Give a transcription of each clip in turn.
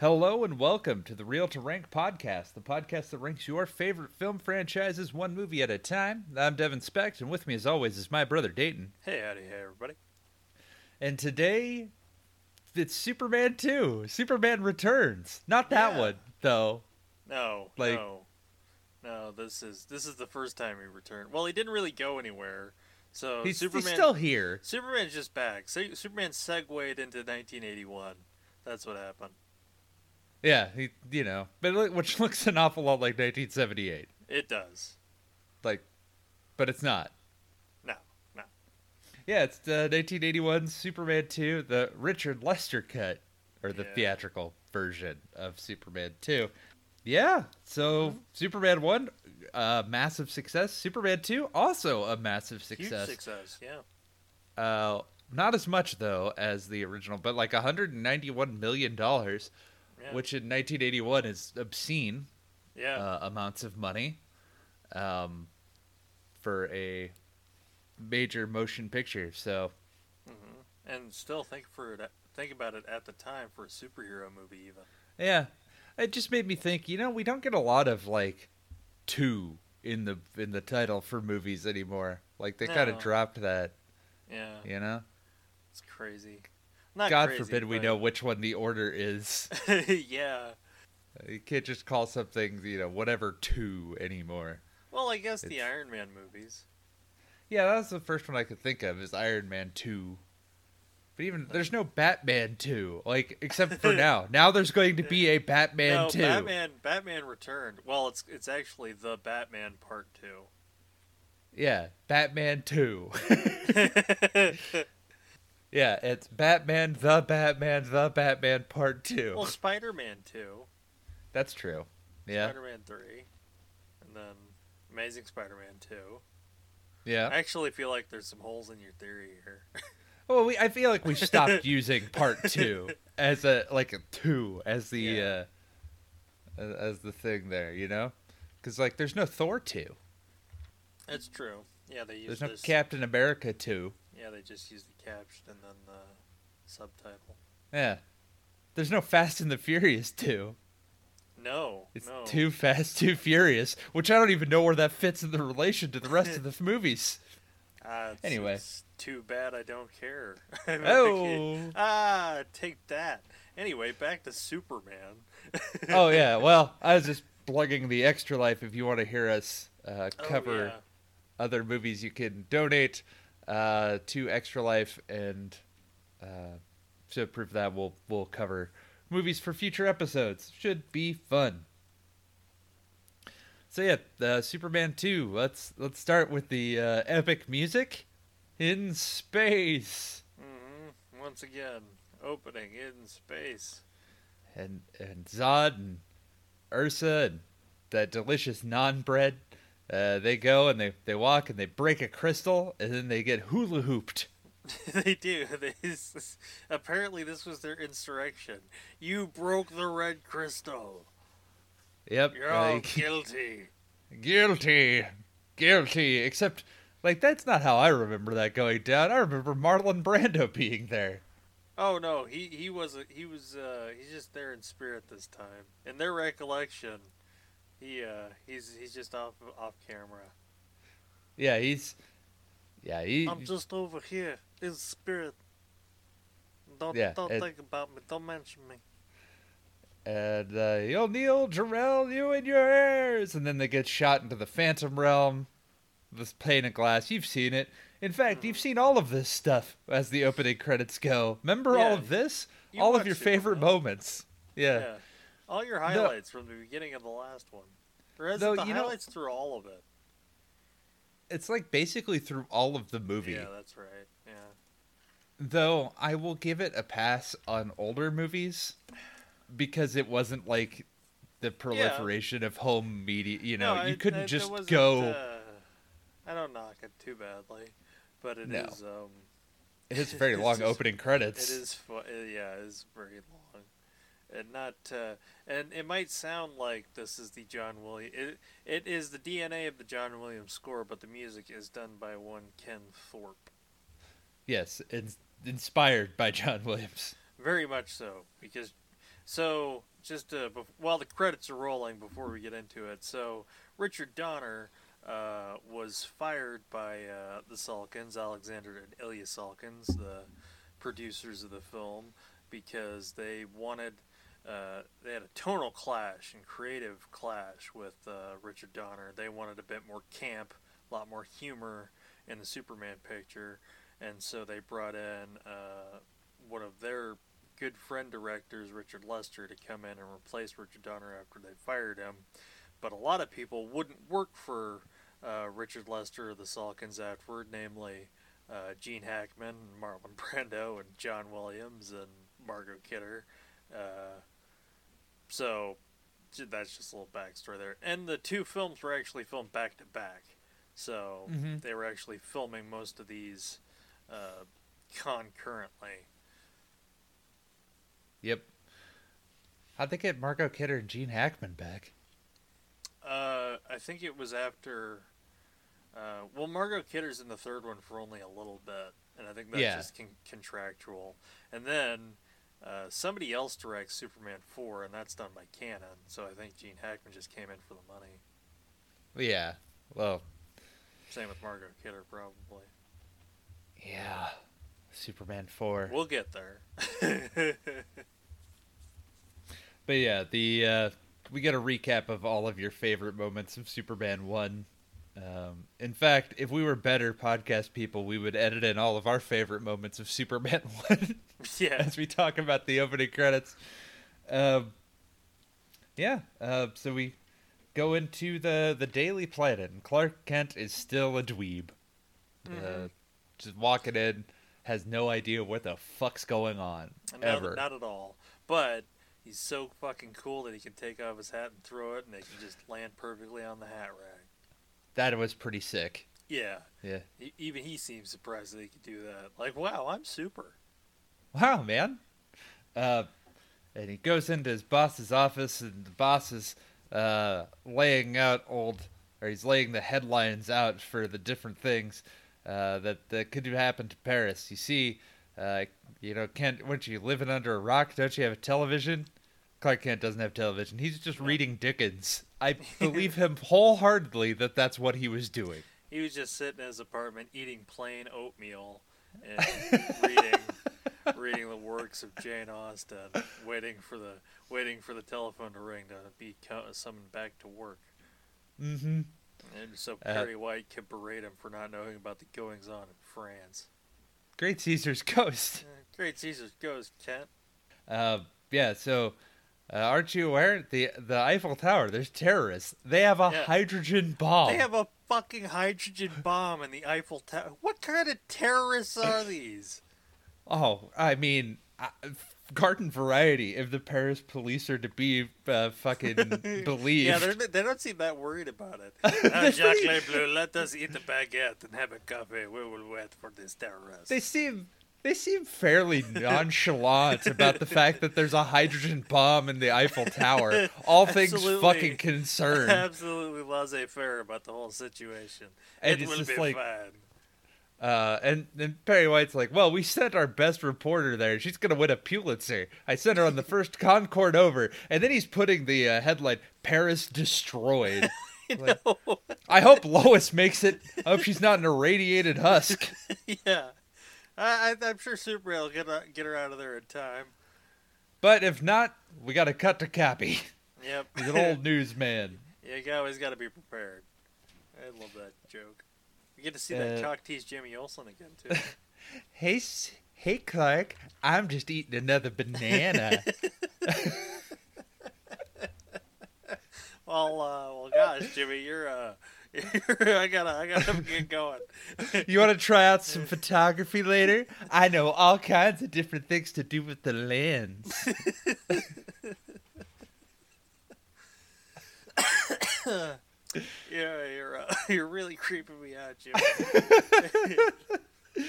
Hello and welcome to the Real to Rank podcast, the podcast that ranks your favorite film franchises one movie at a time. I'm Devin Specht, and with me, as always, is my brother Dayton. Hey, howdy, hey, everybody. And today, it's Superman 2. Superman Returns. Not that Yeah. one, though. No, Like- no, no. This is this is the first time he returned. Well, he didn't really go anywhere. So He's, Superman, he's still here. Superman's just back. So, Superman segued into 1981. That's what happened. Yeah, he, you know, but it, which looks an awful lot like 1978. It does. Like, but it's not. No, no. Yeah, it's the 1981 Superman 2, the Richard Lester cut, or the Yeah. theatrical version of Superman 2. Yeah, so Superman 1, uh, massive success. Superman 2, also a massive success. Huge success. Yeah. Uh, not as much, though, as the original, but like $191 million, Yeah. which in 1981 is obscene yeah. uh, amounts of money um, for a major motion picture. So, hmm And still think for it. Think about it at the time for a superhero movie, even. Yeah, it just made me think. You know, we don't get a lot of like two in the in the title for movies anymore. Like they kind of dropped that. Yeah. You know, It's crazy. Not God crazy, forbid we know which one the order is. yeah. you can't just call something you know whatever two anymore. Well, I guess the Iron Man movies. Yeah, that's the first one I could think of is Iron Man two. But even there's no Batman two, like except for now. Now there's going to be a Batman no, two. Batman. Batman Returned. Well, it's it's actually the Batman Part Two. Yeah, Batman two. Yeah, it's Batman, the Batman, the Batman Part Two. well, Spider Man Two. That's true. Yeah, Spider Man Three, and then Amazing Spider Man Two. yeah. I actually feel like there's some holes in your theory here. Well, we, I feel like we stopped using Part Two as a like a two as the Yeah. uh, as- the thing there, you know, because like there's no Thor two, That's true. Yeah, they use there's no this. Captain America two. Yeah, they just use the caption and then the subtitle. Yeah, there's no Fast and the Furious two. No, It's no. Too Fast, Too Furious, which I don't even know where that fits in the relation to the rest of the movies. It's, Anyway. it's too bad I don't care. Oh. ah, take that. Anyway, back to Superman. oh yeah, well, I was just plugging the extra life. If you want to hear us uh, Oh, cover yeah. other movies, you can donate uh, to Extra Life, and uh, to prove that, we'll we'll cover movies for future episodes. Should be fun. So yeah, the Superman two. Let's let's start with the uh, epic music in space. Mm-hmm. Once again, opening in space. and and Zod and Ursa and that delicious non bread. Uh, they go and they, they walk and they break a crystal and then they get hula hooped. they do. This- apparently, this was their insurrection. You broke the red crystal. Yep. You're all like, guilty. guilty, guilty. Except, like that's not how I remember that going down. I remember Marlon Brando being there. Oh no, he he was he was uh, he's just there in spirit this time. In their recollection, he uh, he's he's just off off camera. Yeah, he's. Yeah, he. I'm just over here in spirit. Don't Yeah, don't and- think about me. Don't mention me. and uh, you'll Neil Jor-El, you and your heirs, and then they get shot into the Phantom Realm. This pane of glass, you've seen it. In fact, you've seen all of this stuff as the opening credits go. Remember all of this? all of your favorite moments. Yeah. Yeah. All your highlights from the beginning of the last one. Or is it the you know- highlights through all of it? It's like basically through all of the movie. Yeah, that's right. Yeah. Though I will give it a pass on older movies because it wasn't like the proliferation of home media. You know, No, you couldn't it- it just go. uh, I don't knock it too badly, but it is. No. Um, it is very long just- opening credits. It is, yeah, it is very long, and not, uh, and it might sound like this is the John Williams. It, it is the DNA of the John Williams score, but the music is done by one Ken Thorne. Yes, it's inspired by John Williams. Very much so, because So, just uh, bef- while the credits are rolling, before we get into it, so Richard Donner uh, was fired by uh, the Salkinds, Alexander and Ilya Salkinds, the producers of the film, because they wanted. Uh, they had a tonal clash and creative clash with uh, Richard Donner. They wanted a bit more camp, a lot more humor in the Superman picture, and so they brought in uh, one of their good friend directors, Richard Lester, to come in and replace Richard Donner after they fired him. But a lot of people wouldn't work for uh, Richard Lester the Salkinds afterward, namely uh, Gene Hackman, Marlon Brando, and John Williams and Margot Kidder. Uh, so that's just a little backstory there. And the two films were actually filmed back to back. So Mhm. they were actually filming most of these uh, concurrently. Yep. How'd they get Margot Kidder and Gene Hackman back? Uh, I think it was after. Uh, well, Margot Kidder's in the third one for only a little bit, and I think that's Yeah. just con- contractual. And then uh, somebody else directs Superman four, and that's done by Cannon. So I think Gene Hackman just came in for the money. Yeah. Well, Same with Margot Kidder, probably. yeah. Superman 4. We'll get there. But yeah, the uh, we get a recap of all of your favorite moments of Superman 1. Um, in fact, if we were better podcast people, we would edit in all of our favorite moments of Superman 1 yeah. as we talk about the opening credits. Um, yeah, uh, so we go into the, the Daily Planet, and Clark Kent is still a dweeb. Uh, Mhm. just walking in, has no idea what the fuck's going on. Not, ever. not at all. But he's so fucking cool that he can take off his hat and throw it, and it can just land perfectly on the hat rack. That was pretty sick. Yeah. Yeah. Even he seems surprised that he could do that. Like, wow, I'm super. Wow, man. Uh, and he goes into his boss's office, and the boss is uh, laying out old, or he's laying the headlines out for the different things uh, that that could happen to Paris. You see, uh, you know, Kent, weren't you living under a rock? Don't you have a television? Clark Kent doesn't have television. He's just reading Dickens. I believe him wholeheartedly that that's what he was doing. He was just sitting in his apartment eating plain oatmeal and reading reading the works of Jane Austen, waiting for the waiting for the telephone to ring to be summoned back to work. Mm-hmm. And so Uh, Perry White can berate him for not knowing about the goings on in France. Great Caesar's Ghost. Great Caesar's Ghost, Kent. Uh, yeah. So, uh, aren't you aware the the Eiffel Tower? There's terrorists. They have a Yeah. hydrogen bomb. They have a fucking hydrogen bomb in the Eiffel Tower. What kind of terrorists are these? Oh, I mean, uh, garden variety. If the Paris police are to be uh, fucking believed, Yeah, they're, don't seem that worried about it. Now, Jacques pretty- Lebleu, let us eat a baguette and have a coffee. We will wait for this terrorist. they seem they seem fairly nonchalant about the fact that there's a hydrogen bomb in the Eiffel Tower. All things Absolutely. fucking concerned. Absolutely laissez-faire about the whole situation. And it will be like- fine. Uh, and then Perry White's like, "Well, we sent our best reporter there. She's gonna win a Pulitzer. I sent her on the first Concorde over." And then he's putting the uh, headline "Paris destroyed." Like-? I hope Lois makes it. I hope she's not an irradiated husk. yeah. I, I, I'm sure Superman will get, her- get her out of there in time. But if not, we got to cut to Cappy. Yep. He's an old newsman. yeah, you always got to be prepared. I love that joke. You get to see that Uh, cock tease Jimmy Olsen again, too. Hey, hey, Clark. I'm just eating another banana. well, uh, well, gosh, Jimmy, you're, uh, I gotta, I gotta get going. you want to try out some photography later? I know all kinds of different things to do with the lens. Yeah, you're, uh, you're really creeping me out, Jimmy.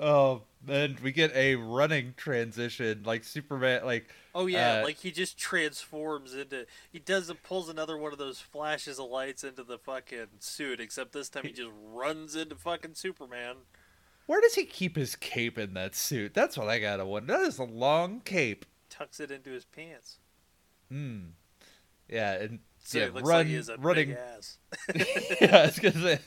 Oh, and we get a running transition, like Superman, like Oh yeah, Uh, like he just transforms into. He does it, pulls another one of those flashes of lights into the fucking suit. Except this time he just runs into fucking Superman. where does he keep his cape in that suit? That's what I gotta wonder. That is a long cape. tucks it into his pants. Hmm. Yeah, and So yeah, it looks run, like he has a running. big ass. yeah, I was gonna say.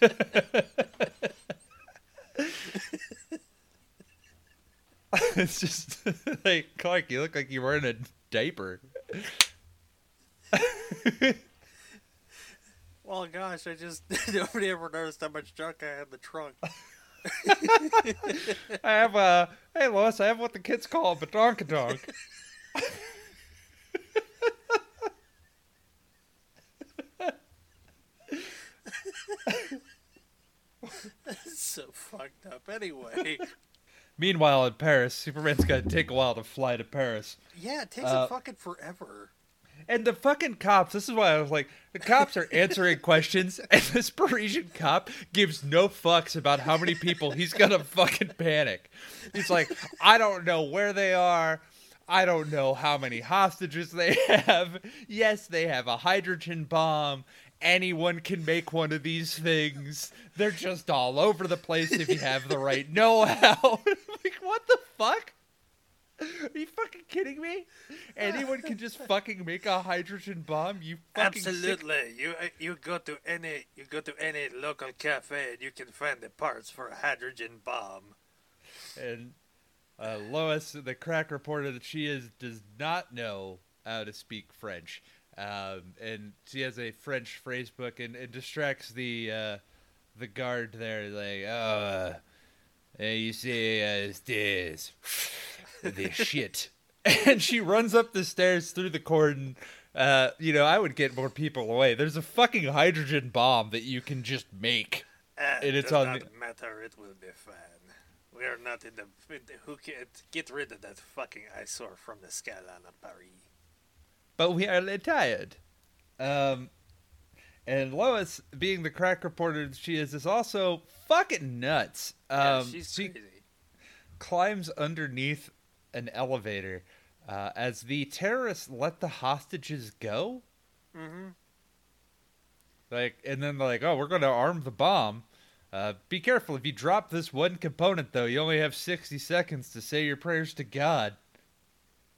it's just like Clark. You look like you're wearing a diaper. Well, gosh, I just nobody ever noticed how much junk I had in the trunk. I have a hey Lois. I have what the kids call a badonkadonk. It's so fucked up. Anyway, Meanwhile, in Paris, Superman's got to take a while to fly to Paris. yeah, it takes Uh, a fucking forever. And the fucking cops, this is why I was like, the cops are answering questions, and this Parisian cop gives no fucks about how many people he's gonna fucking panic. He's like, I don't know where they are. I don't know how many hostages they have. Yes, they have a hydrogen bomb. Anyone can make one of these things. They're just all over the place if you have the right know how. like, what the fuck? Are you fucking kidding me? Anyone can just fucking make a hydrogen bomb? You fucking sick- Absolutely. You uh, you go to any you go to any local cafe and you can find the parts for a hydrogen bomb. And uh, Lois, the crack reporter that she is, does not know how to speak French. Um, and she has a French phrase book and it distracts the uh, the guard there, like, oh, uh, you see, uh, this, this shit. And she runs up the stairs through the cordon. Uh, you know, I would get more people away. There's a fucking hydrogen bomb that you can just make. Uh, And it's on not matter. It will be fine. We are not in the in the- who can get rid of that fucking eyesore from the skyline of Paris. But we are tired. Um, and Lois, being the crack reporter that she is, is also fucking nuts. Um, yeah, she's she crazy. climbs underneath an elevator uh, as the terrorists let the hostages go. Mm-hmm. Like, and then they're like, "Oh, we're going to arm the bomb." Uh, be careful if you drop this one component, though. You only have sixty seconds to say your prayers to God.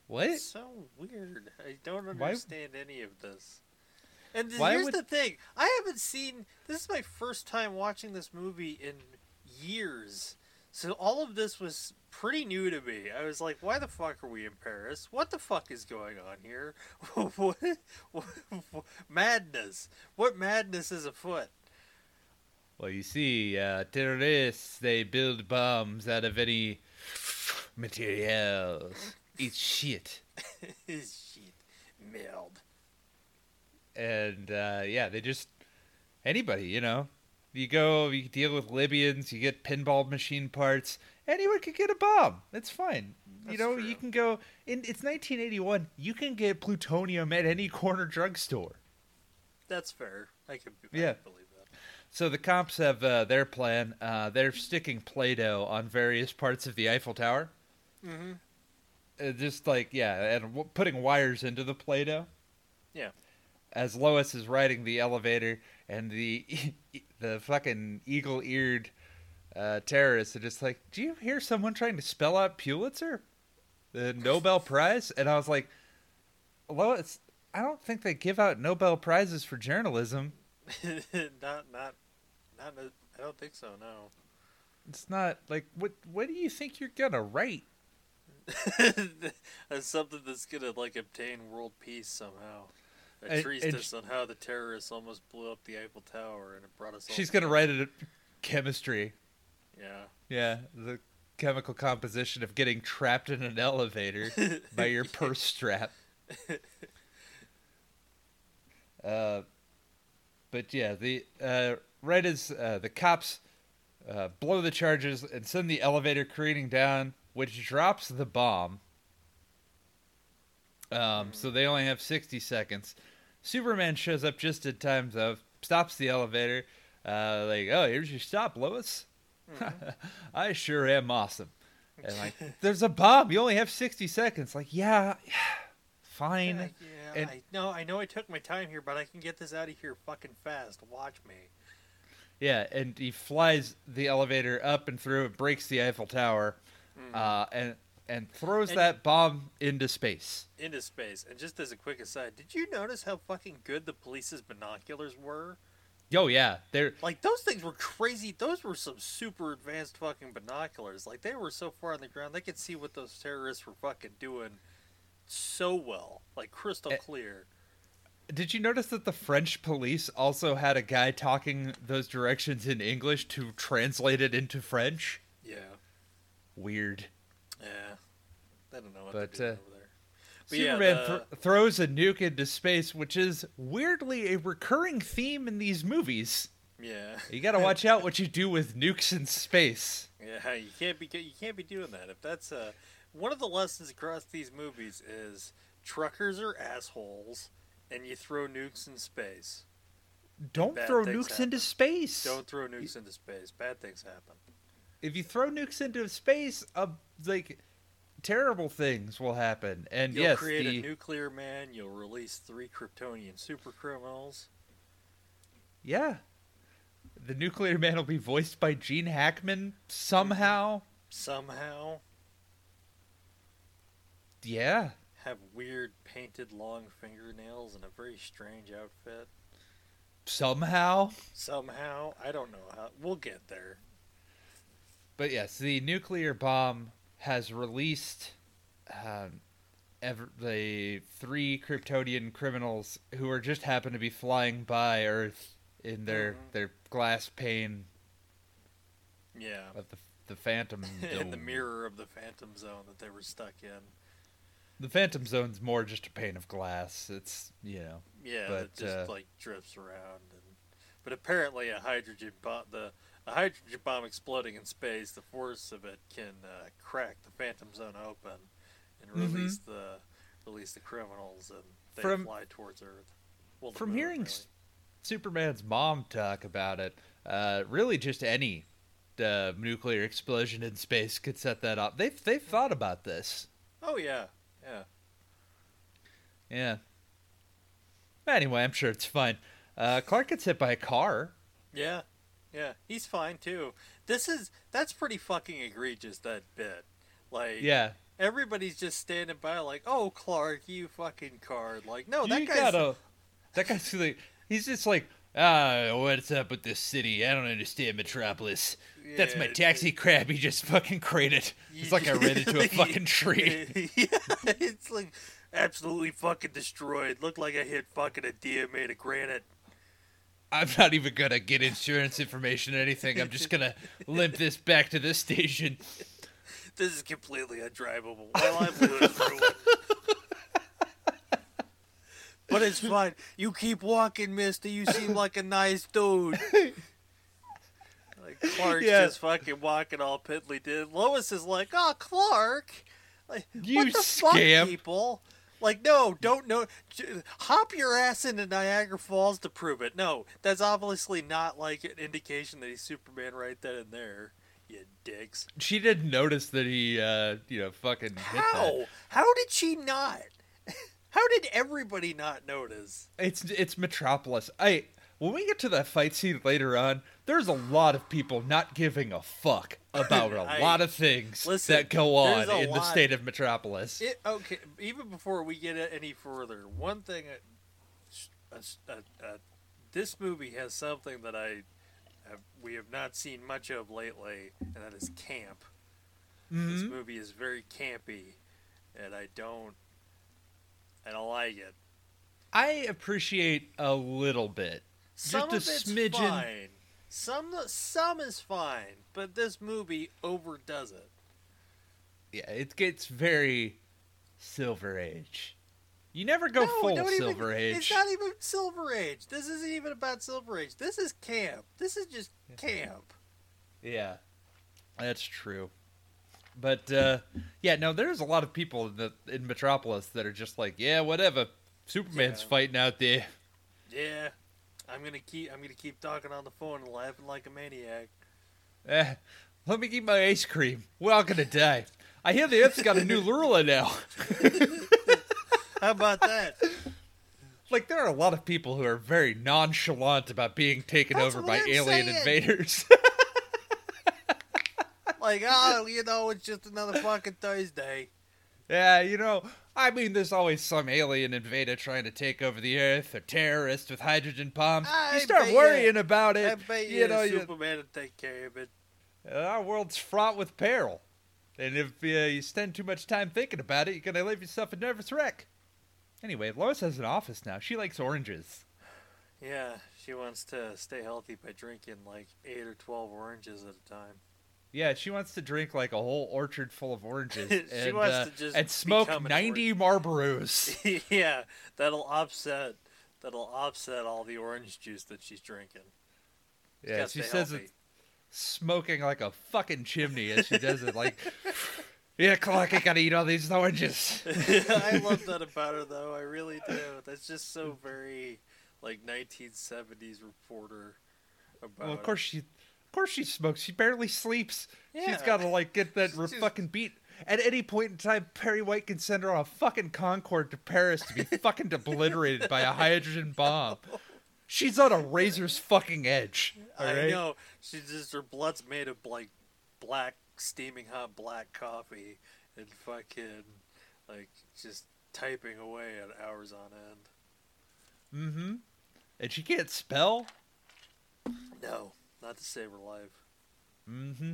What? It's so weird. I don't Why- understand any of this. And Why here's would- the thing: I haven't seen. This is my first time watching this movie in years, so all of this was pretty new to me. I was like, "Why the fuck are we in Paris? What the fuck is going on here? what, what, what- madness? What madness is afoot?" Well, you see, uh, terrorists, they build bombs out of any materials. It's shit. Shit, meld. And, uh, yeah, they just, anybody, you know. You go, you deal with Libyans, you get pinball machine parts. Anyone could get a bomb. It's fine. you know, true. you can go, in, it's 1981, you can get plutonium at any corner drugstore. That's fair. I can, I Yeah. can believe that. So the cops have uh, their plan. Uh, they're sticking Play-Doh on various parts of the Eiffel Tower. Mm-hmm. Uh, just like yeah, and w- putting wires into the Play-Doh. Yeah. As Lois is riding the elevator, and the the fucking eagle-eared uh, terrorists are just like, "Do you hear someone trying to spell out Pulitzer, the Nobel Prize?" And I was like, "Lois, I don't think they give out Nobel prizes for journalism. not, not, not. I don't think so. No. It's not like what. What do you think you're gonna write?" As something that's gonna like obtain world peace somehow. A treatise on how the terrorists almost blew up the Eiffel Tower and it brought us. all She's gonna write it chemistry. Yeah. Yeah, the chemical composition of getting trapped in an elevator by your purse strap. Uh, but yeah, the uh, right as uh, the cops uh, blow the charges and send the elevator careening down, which drops the bomb. Um, so they only have sixty seconds. Superman shows up just in time, though. Stops the elevator. Uh, like, oh, here's your stop, Lois. I sure am awesome. And like, there's a bomb. You only have sixty seconds. Like, yeah, fine. Yeah, yeah, And- I know. I know. I took my time here, but I can get this out of here fucking fast. Watch me. Yeah, and he flies the elevator up and through. It breaks the Eiffel Tower, Mm. uh, and and throws And- that bomb into space. into space. And just as a quick aside, did you notice how fucking good the police's binoculars were? Oh yeah, they're Like those things were crazy. Those were some super advanced fucking binoculars. Like they were so far on the ground, they could see what those terrorists were fucking doing so well, like crystal Eh, clear. Did you notice that the French police also had a guy talking those directions in English to translate it into French? Yeah, Weird. yeah. I don't know what But, they're doing uh, over there. But yeah, Superman the- th- throws a nuke into space, which is weirdly a recurring theme in these movies. yeah, You gotta watch out what you do with nukes in space. yeah. You can't be you can't be doing that. If that's uh, one of the lessons across these movies is truckers are assholes, and you throw nukes in space. Don't throw nukes happen. into space. Don't throw nukes into space. Bad things happen. If you throw nukes into space, uh, like terrible things will happen. And You'll yes, create the a nuclear man. You'll release three Kryptonian super criminals. yeah, the nuclear man will be voiced by Gene Hackman somehow. Somehow Yeah, have weird painted long fingernails and a very strange outfit. somehow. Somehow, I don't know how. We'll get there. But yes, the nuclear bomb has released um, ev- the three Kryptonian criminals who are just happen to be flying by Earth in their Mhm. their glass pane Yeah. of the the Phantom in the mirror of the Phantom Zone that they were stuck in. The Phantom Zone's more just a pane of glass. It's you know Yeah, But, it just uh, like drifts around. And but apparently, a hydrogen bomb, the a hydrogen bomb exploding in space, the force of it can uh, crack the Phantom Zone open and Mhm. release the release the criminals, and they From- fly towards Earth. Well, from moon, hearing really. Superman's mom talk about it, uh, really just any uh, nuclear explosion in space could set that up. They've they've thought about this. Oh yeah, yeah. Yeah. Anyway, I'm sure it's fine. Uh, Clark gets hit by a car. Yeah, yeah, he's fine too. This is that's pretty fucking egregious. That bit, like, Yeah. everybody's just standing by, like, "Oh, Clark, you fucking card." Like, no, that you guy's gotta. That guy's like, he's just like, ah, what's up with this city? I don't understand Metropolis. That's my Yeah, taxi crab. He just fucking crated. It's like I ran into a fucking tree. yeah, it's like absolutely fucking destroyed. Looked like I hit fucking a deer made of granite. I'm not even gonna get insurance information or anything. I'm just gonna limp this back to this station. This is completely undrivable. My livelihood is ruined. But it's fine. You keep walking, mister. You seem like a nice dude. Like Clark's Yeah. just fucking walking all piddly did. Lois is like, oh, Clark. Like, You what the fuck, people? Like, no, don't know. j- Hop your ass into Niagara Falls to prove it. No, that's obviously not like an indication that he's Superman right then and there. You dicks. She didn't notice that he, uh, you know, fucking. How? How did she not? How did everybody not notice? It's it's Metropolis. I when we get to that fight scene later on, there's a lot of people not giving a fuck about a I- lot of things listen, that go on in the state of Metropolis. It, okay, even before we get any further, one thing, uh, uh, uh, this movie has something that I have, we have not seen much of lately, and that is camp. This Mhm. movie is very campy, and I don't, I don't like it. I appreciate a little bit. Some Just a of it's smidgen. fine. Some some is fine, but this movie overdoes it. Yeah, it gets very Silver Age. You never go no, full don't even- Silver Age. It's not even Silver Age. This isn't even about Silver Age. This is camp. This is just camp. Yeah, that's true. But uh, yeah, no, there's a lot of people in, the, in Metropolis that are just like, yeah, whatever. Superman's Yeah. fighting out there. Yeah, I'm gonna keep. I'm gonna keep talking on the phone and laughing like a maniac. Eh, let me eat my ice cream. We're all gonna die. I hear the Earth's got a new Lurla now. How about that? like there are a lot of people who are very nonchalant about being taken That's over by I'm alien saying. invaders. like, oh, you know, it's just another fucking Thursday. Yeah, you know, I mean, there's always some alien invader trying to take over the Earth or terrorist with hydrogen bombs. I you start worrying you- about I it. bet you you, know, you- Superman will take care of it. Uh, Our world's fraught with peril. And if uh, you spend too much time thinking about it, you're going to leave yourself a nervous wreck. Anyway, Lois has an office now. She likes oranges. Yeah, she wants to stay healthy by drinking like eight or twelve oranges at a time. Yeah, she wants to drink like a whole orchard full of oranges. She and, wants uh, to just and smoke an 90 Marlboros. yeah, that'll offset. That'll offset all the orange juice that she's drinking. She's yeah, she says healthy. it's smoking like a fucking chimney as she does it. Like, yeah, Clark, I gotta eat all these oranges. I love that about her, though. I really do. That's just so very like 1970s reporter. About Well, of her. course she, of course she smokes. She barely sleeps. She's got to like get that re- fucking beat. At any point in time, Perry White can send her on a fucking Concorde to Paris to be fucking obliterated by a hydrogen bomb. She's on a razor's fucking edge. all I right? know. She's just her blood's made of like black, steaming hot black coffee, and fucking like just typing away at hours on end. Mm-hmm. And she can't spell. No, not to save her life. Mm-hmm.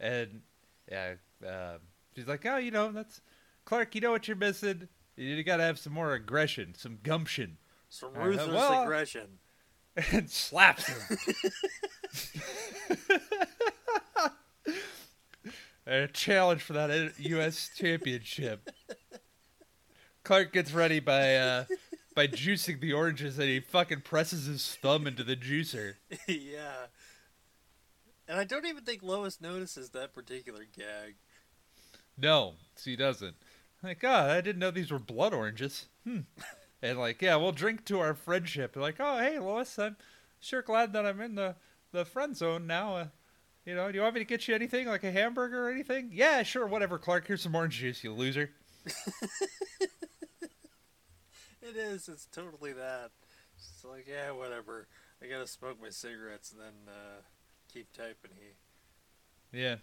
And yeah, um, she's like, oh, you know, that's Clark. You know what you're missing? You gotta have some more aggression, some gumption, Some Uh, ruthless well- aggression. and slaps him. a challenge for that U.S. championship. Clark gets ready by uh, by juicing the oranges, and he fucking presses his thumb into the juicer. yeah. And I don't even think Lois notices that particular gag. No, she doesn't. Like, oh, I didn't know these were blood oranges. Hmm. And like, yeah, we'll drink to our friendship. Like, oh, hey, Lois, I'm sure glad that I'm in the the friend zone now. Uh, you know, do you want me to get you anything like a hamburger or anything? Yeah, sure, whatever, Clark. Here's some orange juice, you loser. It is. It's totally that. It's like, yeah, whatever. I gotta smoke my cigarettes and then uh, keep typing. He. Yeah.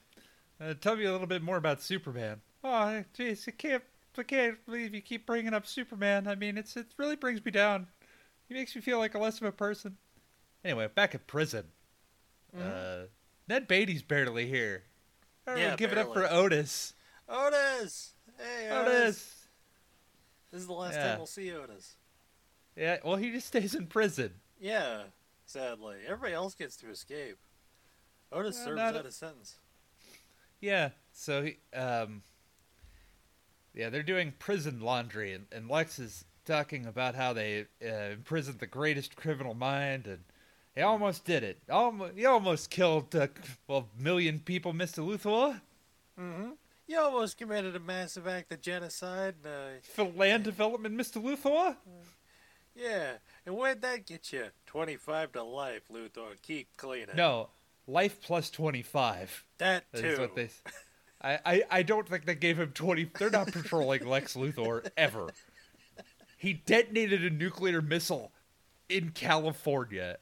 Uh, tell me a little bit more about Superman. Oh, jeez, I can't, I can't believe you keep bringing up Superman. I mean, it's it really brings me down. He makes me feel like a less of a person. Anyway, back at prison. Uh, Ned Beatty's barely here. All right, Yeah, give it up for. Otis. Otis. Hey, Otis. Otis. This is the last Yeah. time we'll see Otis. Yeah, well, he just stays in prison. Yeah. Sadly, everybody else gets to escape. Otis serves out a sentence. Yeah, so he, um, yeah, they're doing prison laundry, and, and Lex is talking about how they uh, imprisoned the greatest criminal mind, and he almost did it. Almost, he almost killed, uh, well, a million people, Mr. Luthor, Mm-hmm. You almost committed a massive act of genocide. Uh, for land development, Mr. Luthor. yeah. And where'd that get you? 25 to life, Luthor. Keep cleaning. No, life plus 25. That too. is what they. I, I, I don't think they gave him 20. They're not patrolling Lex Luthor ever. He detonated a nuclear missile in California.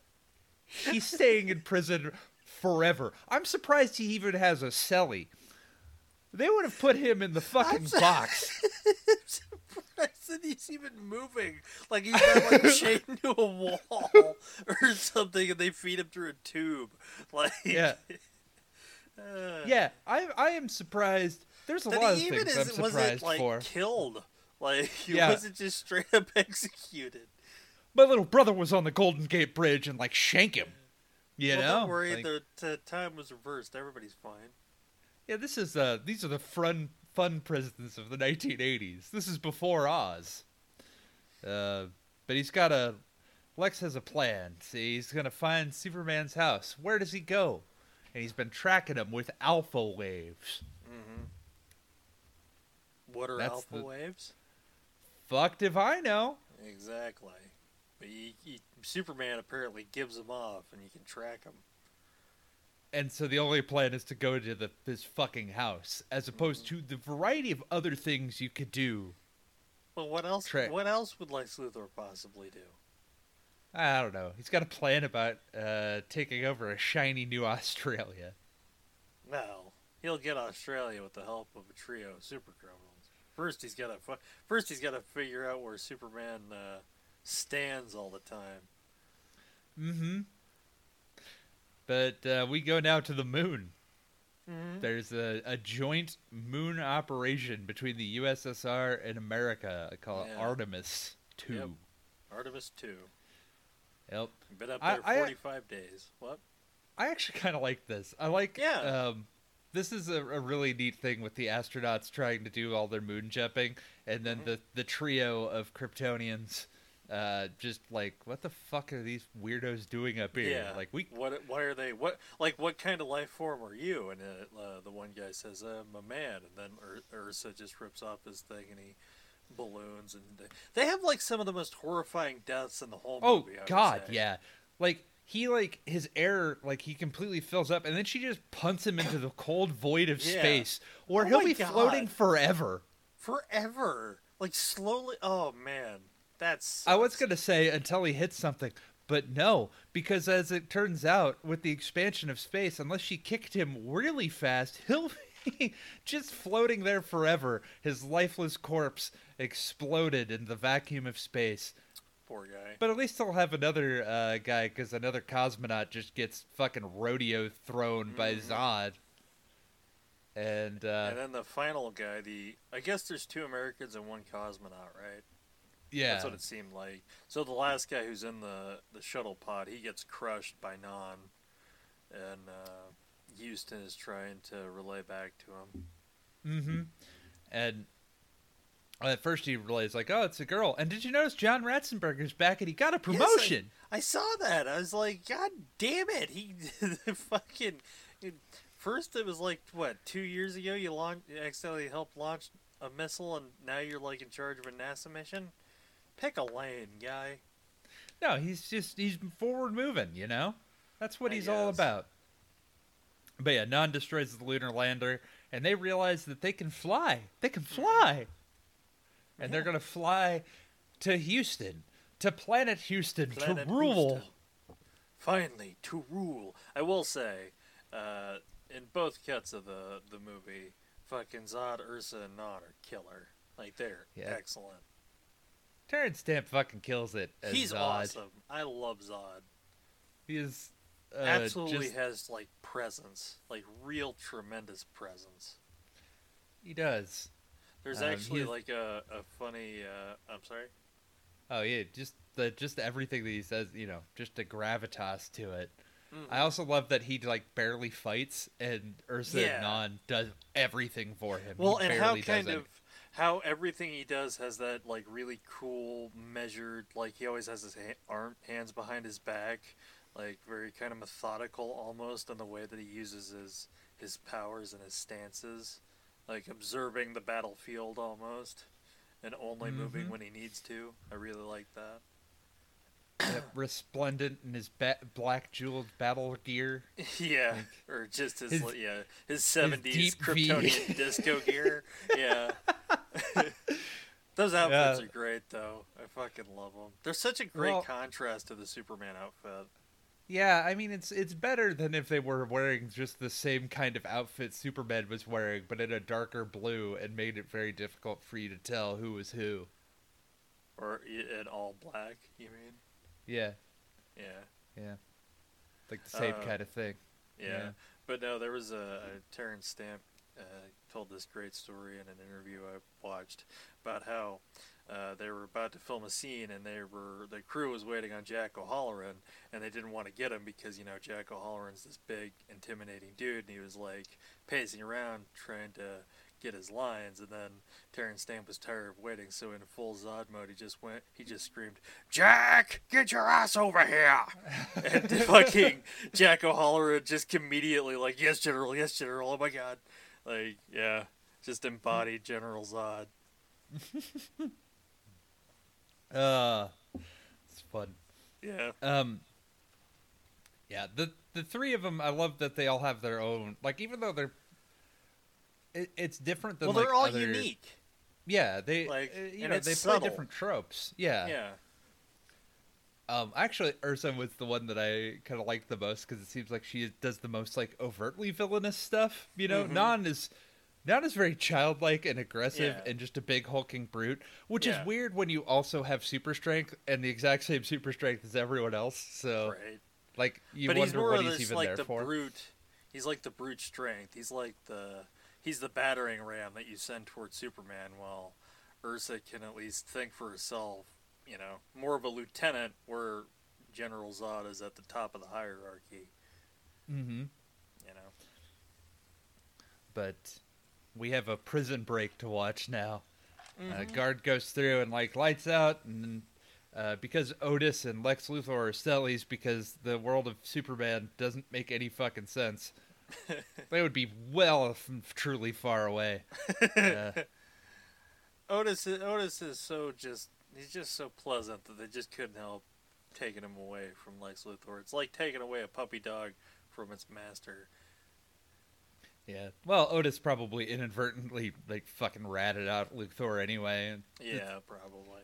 He's staying in prison forever. I'm surprised he even has a celly. They would have put him in the fucking box. surprised that he's even moving. Like he's not like chained to a wall or something, and they feed him through a tube. Like Yeah. uh, Yeah, I I am surprised. There's a lot of things I'm is, wasn't surprised like for. killed. Like he Yeah. wasn't just straight up executed. My little brother was on the Golden Gate Bridge and like shank him. You well, know? don't worry, Like- the t- time was reversed. Everybody's fine. Yeah, this is uh these are the fun fun presidents of the 1980s. This is before Oz. Uh, but he's got a Lex has a plan. See, he's gonna find Superman's house. Where does he go? And he's been tracking him with alpha waves. Mm-hmm. What are That's alpha the- waves? Fucked if I know. Exactly. But Superman apparently gives them off, and you can track them. And so the only plan is to go to the this fucking house, as opposed to the variety of other things you could do. Well, what else? Track. What else would Lex Luthor possibly do? I don't know. He's got a plan about uh, taking over a shiny new Australia. No, he'll get Australia with the help of a trio of super criminals. First, he's got to first he's got to figure out where Superman uh, stands all the time. Mm-hmm. But uh, we go now to the moon. Mm-hmm. There's a, a joint moon operation between the USSR and America called Yeah. Artemis Two. Yep. Artemis two. Yep. Been up there I- forty five days. What? I actually kind of like this. I like. Yeah. Um, this is a, a really neat thing with the astronauts trying to do all their moon jumping, and then Mhm. the the trio of Kryptonians, uh, just like what the fuck are these weirdos doing up here? Yeah. Like we. What? Why are they? What? Like, what kind of life form are you? And uh, uh, the one guy says, "I'm a man," and then Ur- Ursa just rips off his thing and he balloons, and they, they have like some of the most horrifying deaths in the whole Oh movie. I God, yeah. Like he like his air like he completely fills up, and then she just punts him into the cold void of Yeah. space, where Oh he'll be floating forever. forever. Like slowly. Oh man, that's. I was gonna say until he hits something, but no, because as it turns out, with the expansion of space, unless she kicked him really fast, he'll be just floating there forever. His lifeless corpse exploded in the vacuum of space. poor guy. But at least he'll have another uh, guy, because another cosmonaut just gets fucking rodeo thrown by Mhm. Zod. And, uh, and then the final guy, the I guess there's two Americans and one cosmonaut, right? Yeah, That's what it seemed like. So the last guy who's in the the shuttle pod, he gets crushed by Non, and uh, Houston is trying to relay back to him. Mm-hmm. And at first he relays like, oh, it's a girl. And did you notice John Ratzenberger's back and he got a promotion? I saw that. I was like, God damn it! He fucking. First, it was like what two years ago you launch, you accidentally helped launch a missile, and now you're like in charge of a NASA mission. Pick a lane, guy. No, he's just he's forward moving. You know, that's what I he's all about. But yeah, Non destroys the lunar lander, and they realize that they can fly. They can fly, and they're Mm-hmm. Gonna fly to Houston, to planet Houston, Planet to rule. Houston. Finally, to rule. I will say, uh, in both cuts of the the movie, fucking Zod, Ursa, and Non are killer. Like they're Yeah. excellent. Terence Stamp fucking kills it. As He's Zod. awesome. I love Zod. He is uh, Absolutely just- has like presence, like real tremendous presence. he does. There's Um, actually he's- like a, a funny. Uh, I'm sorry. Oh yeah, just the just everything that he says, you know, just a gravitas to it. Mhm. I also love that he like barely fights, and Ursa Yeah. Non does everything for him. Well, He and how kind of how everything he does has that like really cool measured. Like he always has his ha- arm hands behind his back, like very kind of methodical almost in the way that he uses his his powers and his stances, like observing the battlefield almost, and only moving Mhm. when he needs to. I really like that. Resplendent in his ba- black jeweled battle gear. Yeah, or just his, His- yeah his seventies deep V. Kryptonian disco gear. Yeah, those outfits Yeah. are great though. I fucking love them. They're such a great Well- contrast to the Superman outfit. Yeah, I mean it's it's better than if they were wearing just the same kind of outfit Superman was wearing, but in a darker blue, and made it very difficult for you to tell who was who. Or in all black, you mean? Yeah, Yeah, yeah, like the same Uh, kind of thing. yeah. Yeah. But no, there was a, a Terence Stamp uh, told this great story in an interview I watched about how uh, they were about to film a scene and they were the crew was waiting on Jack O'Halloran and they didn't want to get him because you know Jack O'Halloran's this big intimidating dude and he was like pacing around trying to get his lines and then Terence Stamp was tired of waiting so in full Zod mode he just went he just screamed Jack get your ass over here and fucking Jack O'Halloran just immediately like yes general yes general oh my god like yeah just embodied General Zod Uh, it's fun. yeah Um, yeah, the the three of them, I love that they all have their own. Like, even though they're, it, it's different than. well they're all other- unique Yeah, they Like, uh, you know they subtle. play different tropes. Yeah, yeah Um, actually, Ursa was the one that I kind of liked the most because it seems like she does the most like overtly villainous stuff. You know, Mhm. Non is Non is very childlike and aggressive Yeah. and just a big hulking brute, which Yeah. is weird when you also have super strength and the exact same super strength as everyone else. So, right. like, you but he's wonder more what he's this even like there the for. brute. He's like the brute strength. He's like the he's the battering ram that you send towards Superman. While Ursa can at least think for herself. You know, more of a lieutenant, where General Zod is at the top of the hierarchy. Mm-hmm. You know. But we have a prison break to watch now. Uh, Mhm. guard goes through and like lights out, and uh, because Otis and Lex Luthor are Stellies, because the world of Superman doesn't make any fucking sense. they would be well truly far away. Uh, Otis Otis is so just he's just so pleasant that they just couldn't help taking him away from Lex Luthor. It's like taking away a puppy dog from its master. yeah. Well, Otis probably inadvertently like fucking ratted out Luthor anyway. Yeah, probably.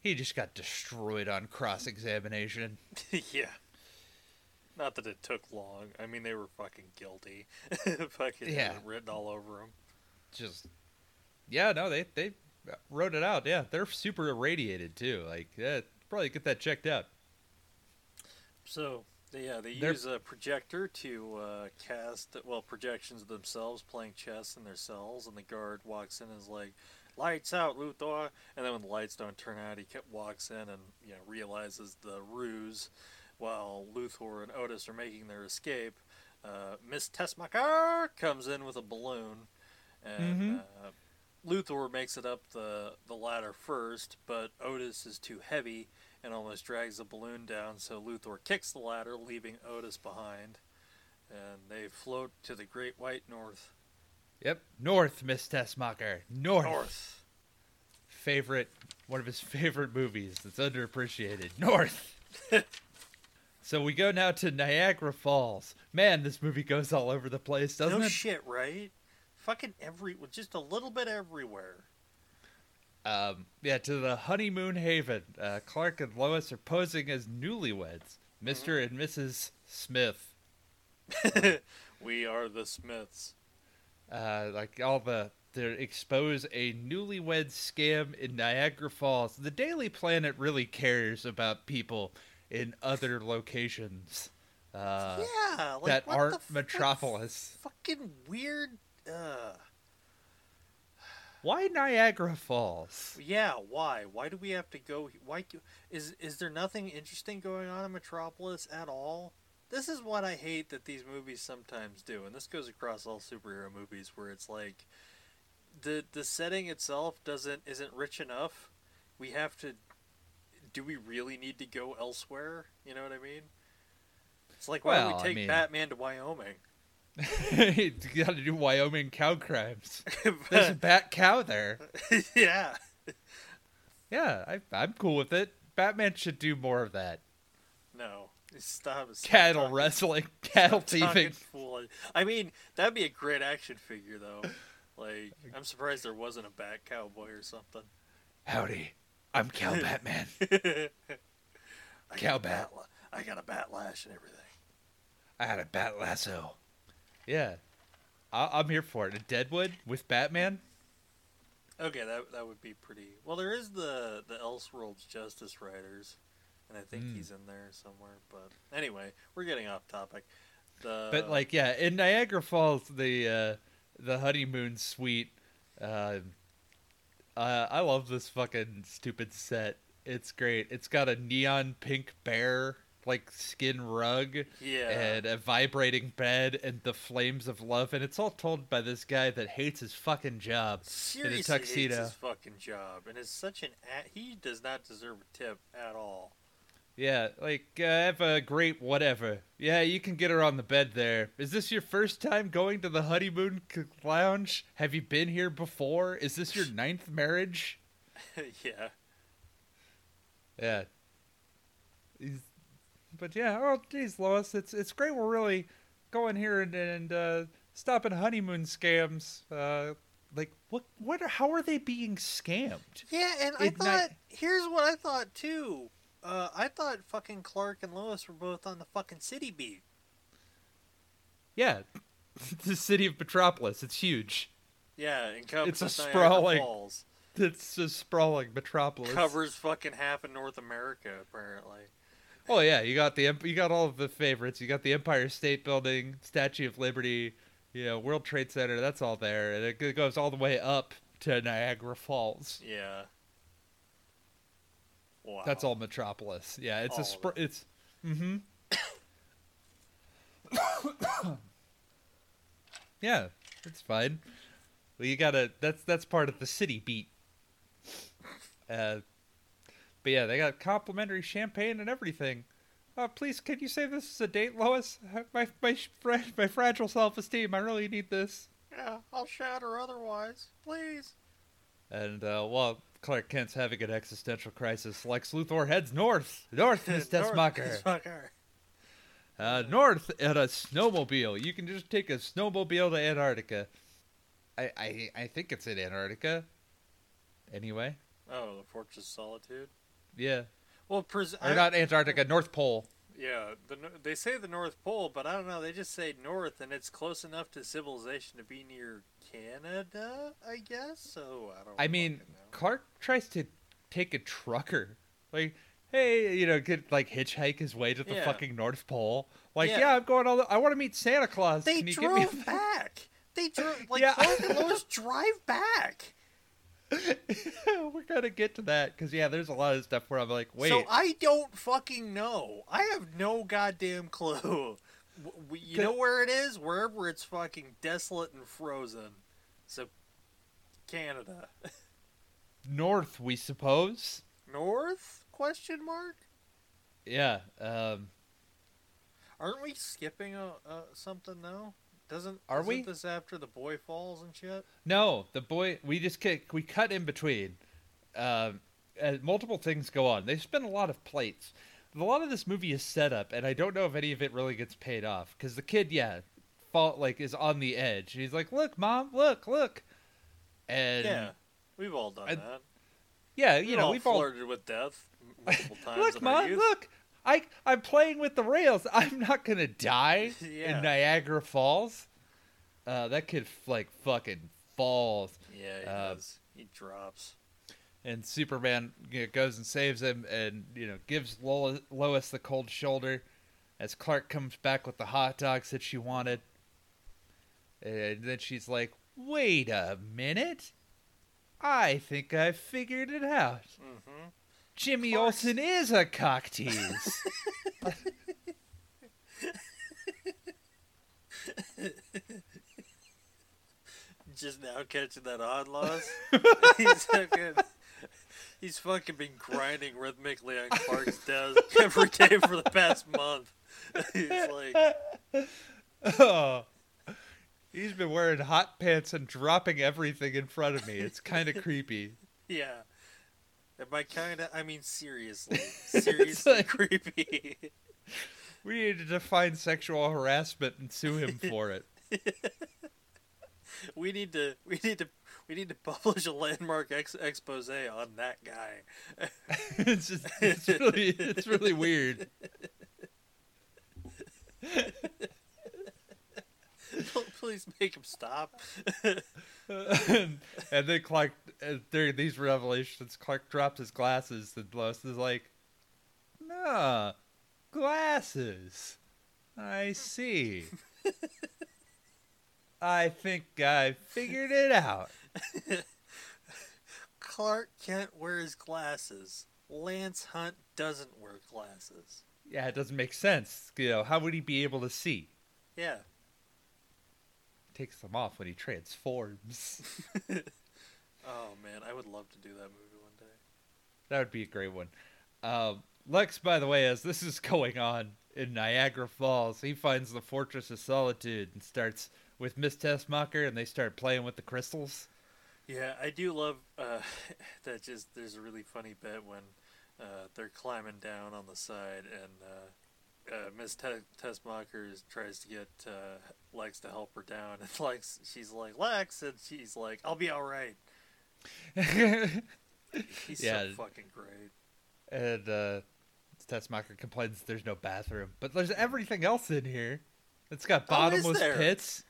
He just got destroyed on cross examination. yeah. Not that it took long. I mean, they were fucking guilty. fucking Yeah. written all over them. Just yeah, no, they they wrote it out. Yeah, they're super irradiated too. Like, yeah, probably get that checked out. So, yeah, they They're- use a projector to uh, cast, well, projections of themselves playing chess in their cells, and the guard walks in and is like, lights out, Luthor. And then when the lights don't turn out, he walks in and, you know, realizes the ruse while Luthor and Otis are making their escape. Uh, Miss Tessmacher comes in with a balloon, and Mhm. uh, Luthor makes it up the, the ladder first, but Otis is too heavy and almost drags the balloon down, so Luthor kicks the ladder, leaving Otis behind. And they float to the Great White North. Yep, North, Miss Tessmacher. North. North. Favorite, one of his favorite movies that's underappreciated. North. so we go now to Niagara Falls. Man, this movie goes all over the place, doesn't no it? No shit, right? Fucking every, just a little bit everywhere. um, yeah, to the honeymoon haven. Uh, Clark and Lois are posing as newlyweds, mister and Mrs. Smith. we are the Smiths. uh, like all the to expose a newlywed scam in Niagara Falls. The Daily Planet really cares about people in other locations uh, yeah, like that what aren't Metropolis. Fucking weird. Uh, Why Niagara Falls? yeah, why? Why do we have to go? Why is is there nothing interesting going on in Metropolis at all? This is what I hate that these movies sometimes do, and this goes across all superhero movies, where it's like the the setting itself doesn't isn't rich enough. We have to. Do we really need to go elsewhere? You know what I mean? It's like why Well, don't we take mean- Batman to Wyoming? you got to do Wyoming cow crimes. There's a bat cow there. yeah. Yeah, I, I'm cool with it. Batman should do more of that. No. Stop. stop Cattle talking- wrestling, cattle thieving. I mean, that'd be a great action figure, though. Like, I'm surprised there wasn't a bat cowboy or something. Howdy, I'm Cal Batman. I Cow bat. la- I got a bat lash and everything. I had a bat lasso. Yeah, I- I'm here for it. A Deadwood with Batman. Okay, that that would be pretty. Well, there is the the Elseworlds Justice Riders, and I think Mm. he's in there somewhere. But anyway, we're getting off topic. The But like, yeah, in Niagara Falls, the uh, the honeymoon suite. Uh, uh, I love this fucking stupid set. It's great. It's got a neon pink bear like skin rug yeah, and a vibrating bed and the flames of love, and it's all told by this guy that hates his fucking job. seriously a tuxedo. his fucking job, and is such an he does not deserve a tip at all. Yeah, like uh, have a great whatever. Yeah, you can get her on the bed there. Is this your first time going to the honeymoon lounge? Have you been here before? Is this your ninth marriage? yeah, Yeah. He's, but yeah, oh geez, Lois, it's it's great. We're really going here and and uh, stopping honeymoon scams. Uh, like what what? Are, how are they being scammed? yeah, and I thought might- here's what I thought too. Uh, I thought fucking Clark and Lois were both on the fucking city beat. Yeah, the city of Metropolis. It's huge. Yeah, It's a sprawling- Falls. It's a sprawling metropolis. Covers fucking half of North America, apparently. Oh yeah, you got the you got all of the favorites. You got the Empire State Building, Statue of Liberty, you know, World Trade Center. That's all there, and it goes all the way up to Niagara Falls. Yeah. Wow. That's all Metropolis. Yeah, it's All a of sp- it. it's mm-hmm. yeah, it's fine. Well, you gotta. That's that's part of the city beat. Uh, but yeah, they got complimentary champagne and everything. Uh, please, can you say this is a date, Lois? My my fra- my fragile self esteem. I really need this. Yeah, I'll shatter otherwise. Please. And uh, while Clark Kent's having an existential crisis, Lex Luthor heads north, north, Miss Tessmacher. Tessmacher. Uh, north at a snowmobile. You can just take a snowmobile to Antarctica. I, I I think it's in Antarctica. Anyway, Oh, the Fortress of Solitude. yeah, Well, pres- or I- not Antarctica, North Pole. Yeah, the, they say the North Pole, but I don't know. They just say North, and it's close enough to civilization to be near Canada, I guess. So I don't. I mean. Clark tries to take a trucker, like, hey, you know, get like hitchhike his way to the Yeah. fucking North Pole. Like, Yeah. yeah, I'm going all. The- I want to meet Santa Claus. they Can you give me? drove back. They drove like Yeah. Clark and Lois drive back. We're gonna get to that because yeah, there's a lot of stuff where I'm like, wait, So I don't fucking know. I have no goddamn clue. You know where it is? Wherever it's fucking desolate and frozen. So, Canada. north, we suppose. North? Question mark. Yeah. Um, Aren't we skipping a, uh, something though? Doesn't Are isn't we? this after the boy falls and shit? No, the boy. We just kick, we cut in between. Um, and multiple things go on. They spin a lot of plates. A lot of this movie is set up, and I don't know if any of it really gets paid off. Because the kid, yeah, fall like is on the edge. He's like, "Look, mom, look, look," and yeah, we've all done I- that. yeah, We've you know, all we've all flirted with death multiple times. look, mom, look. I I'm playing with the rails. I'm not gonna die Yeah. in Niagara Falls. Uh, that kid like fucking falls. Yeah, he Uh, does. He drops. and Superman you know, goes and saves him, and you know gives Lois, Lois the cold shoulder, as Clark comes back with the hot dogs that she wanted, and then she's like, "Wait a minute, I think I figured it out. Mm-hmm. Jimmy Olsen is a cock tease." Just now catching that odd loss. he's fucking. He's fucking been grinding rhythmically on Clark's desk every day for the past month. he's like, oh. He's been wearing hot pants and dropping everything in front of me. It's kind of creepy. yeah. Am I kind of? I mean, seriously, seriously like- creepy. We need to define sexual harassment and sue him for it. we need to. We need to. We need to publish a landmark ex- expose on that guy. it's just it's really it's really weird. Please make him stop. and, and then Clark during these revelations, Clark drops his glasses and Lois is like, "Nah, glasses. I see. I think I figured it out." Clark Kent wears glasses. Lance Hunt doesn't wear glasses. Yeah, it doesn't make sense. You know, how would he be able to see? Yeah. Takes them off when he transforms. Oh man, I would love to do that movie one day. That would be a great one. Um, Lex, by the way, as this is going on in Niagara Falls, he finds the Fortress of Solitude and starts with Miss Tessmacher, and they start playing with the crystals. Yeah, I do love uh, that. Just there's a really funny bit when uh, they're climbing down on the side, and uh, uh, Miss Tessmacher tries to get uh, Lex to help her down, and Lex, she's like Lex, and she's like, "I'll be all right." He's Yeah. so fucking great. and uh, complains there's no bathroom, but there's everything else in here. It's got Oh, bottomless there? pits.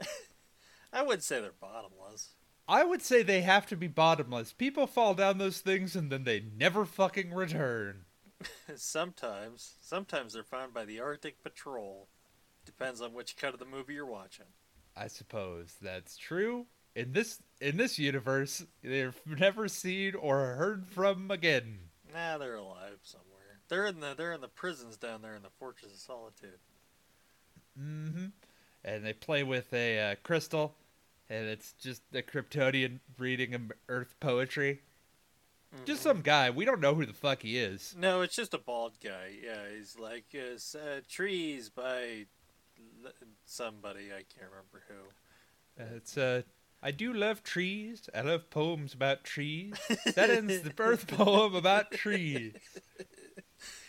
I wouldn't say they're bottomless. I would say they have to be bottomless. People fall down those things and then they never fucking return. sometimes, sometimes they're found by the Arctic Patrol. Depends on which cut of the movie you're watching. I suppose that's true. In this in this universe, they're never seen or heard from again. Nah, they're alive somewhere. They're in the they're in the prisons down there in the Fortress of Solitude. Mm-hmm. And they play with a uh, crystal, and it's just a Kryptonian reading Earth poetry. Just some guy. We don't know who the fuck he is. No, it's just a bald guy. Yeah, he's like uh, uh, trees by l- somebody I can't remember who. Uh, It's uh, I do love trees. I love poems about trees. That ends the Earth poem about trees.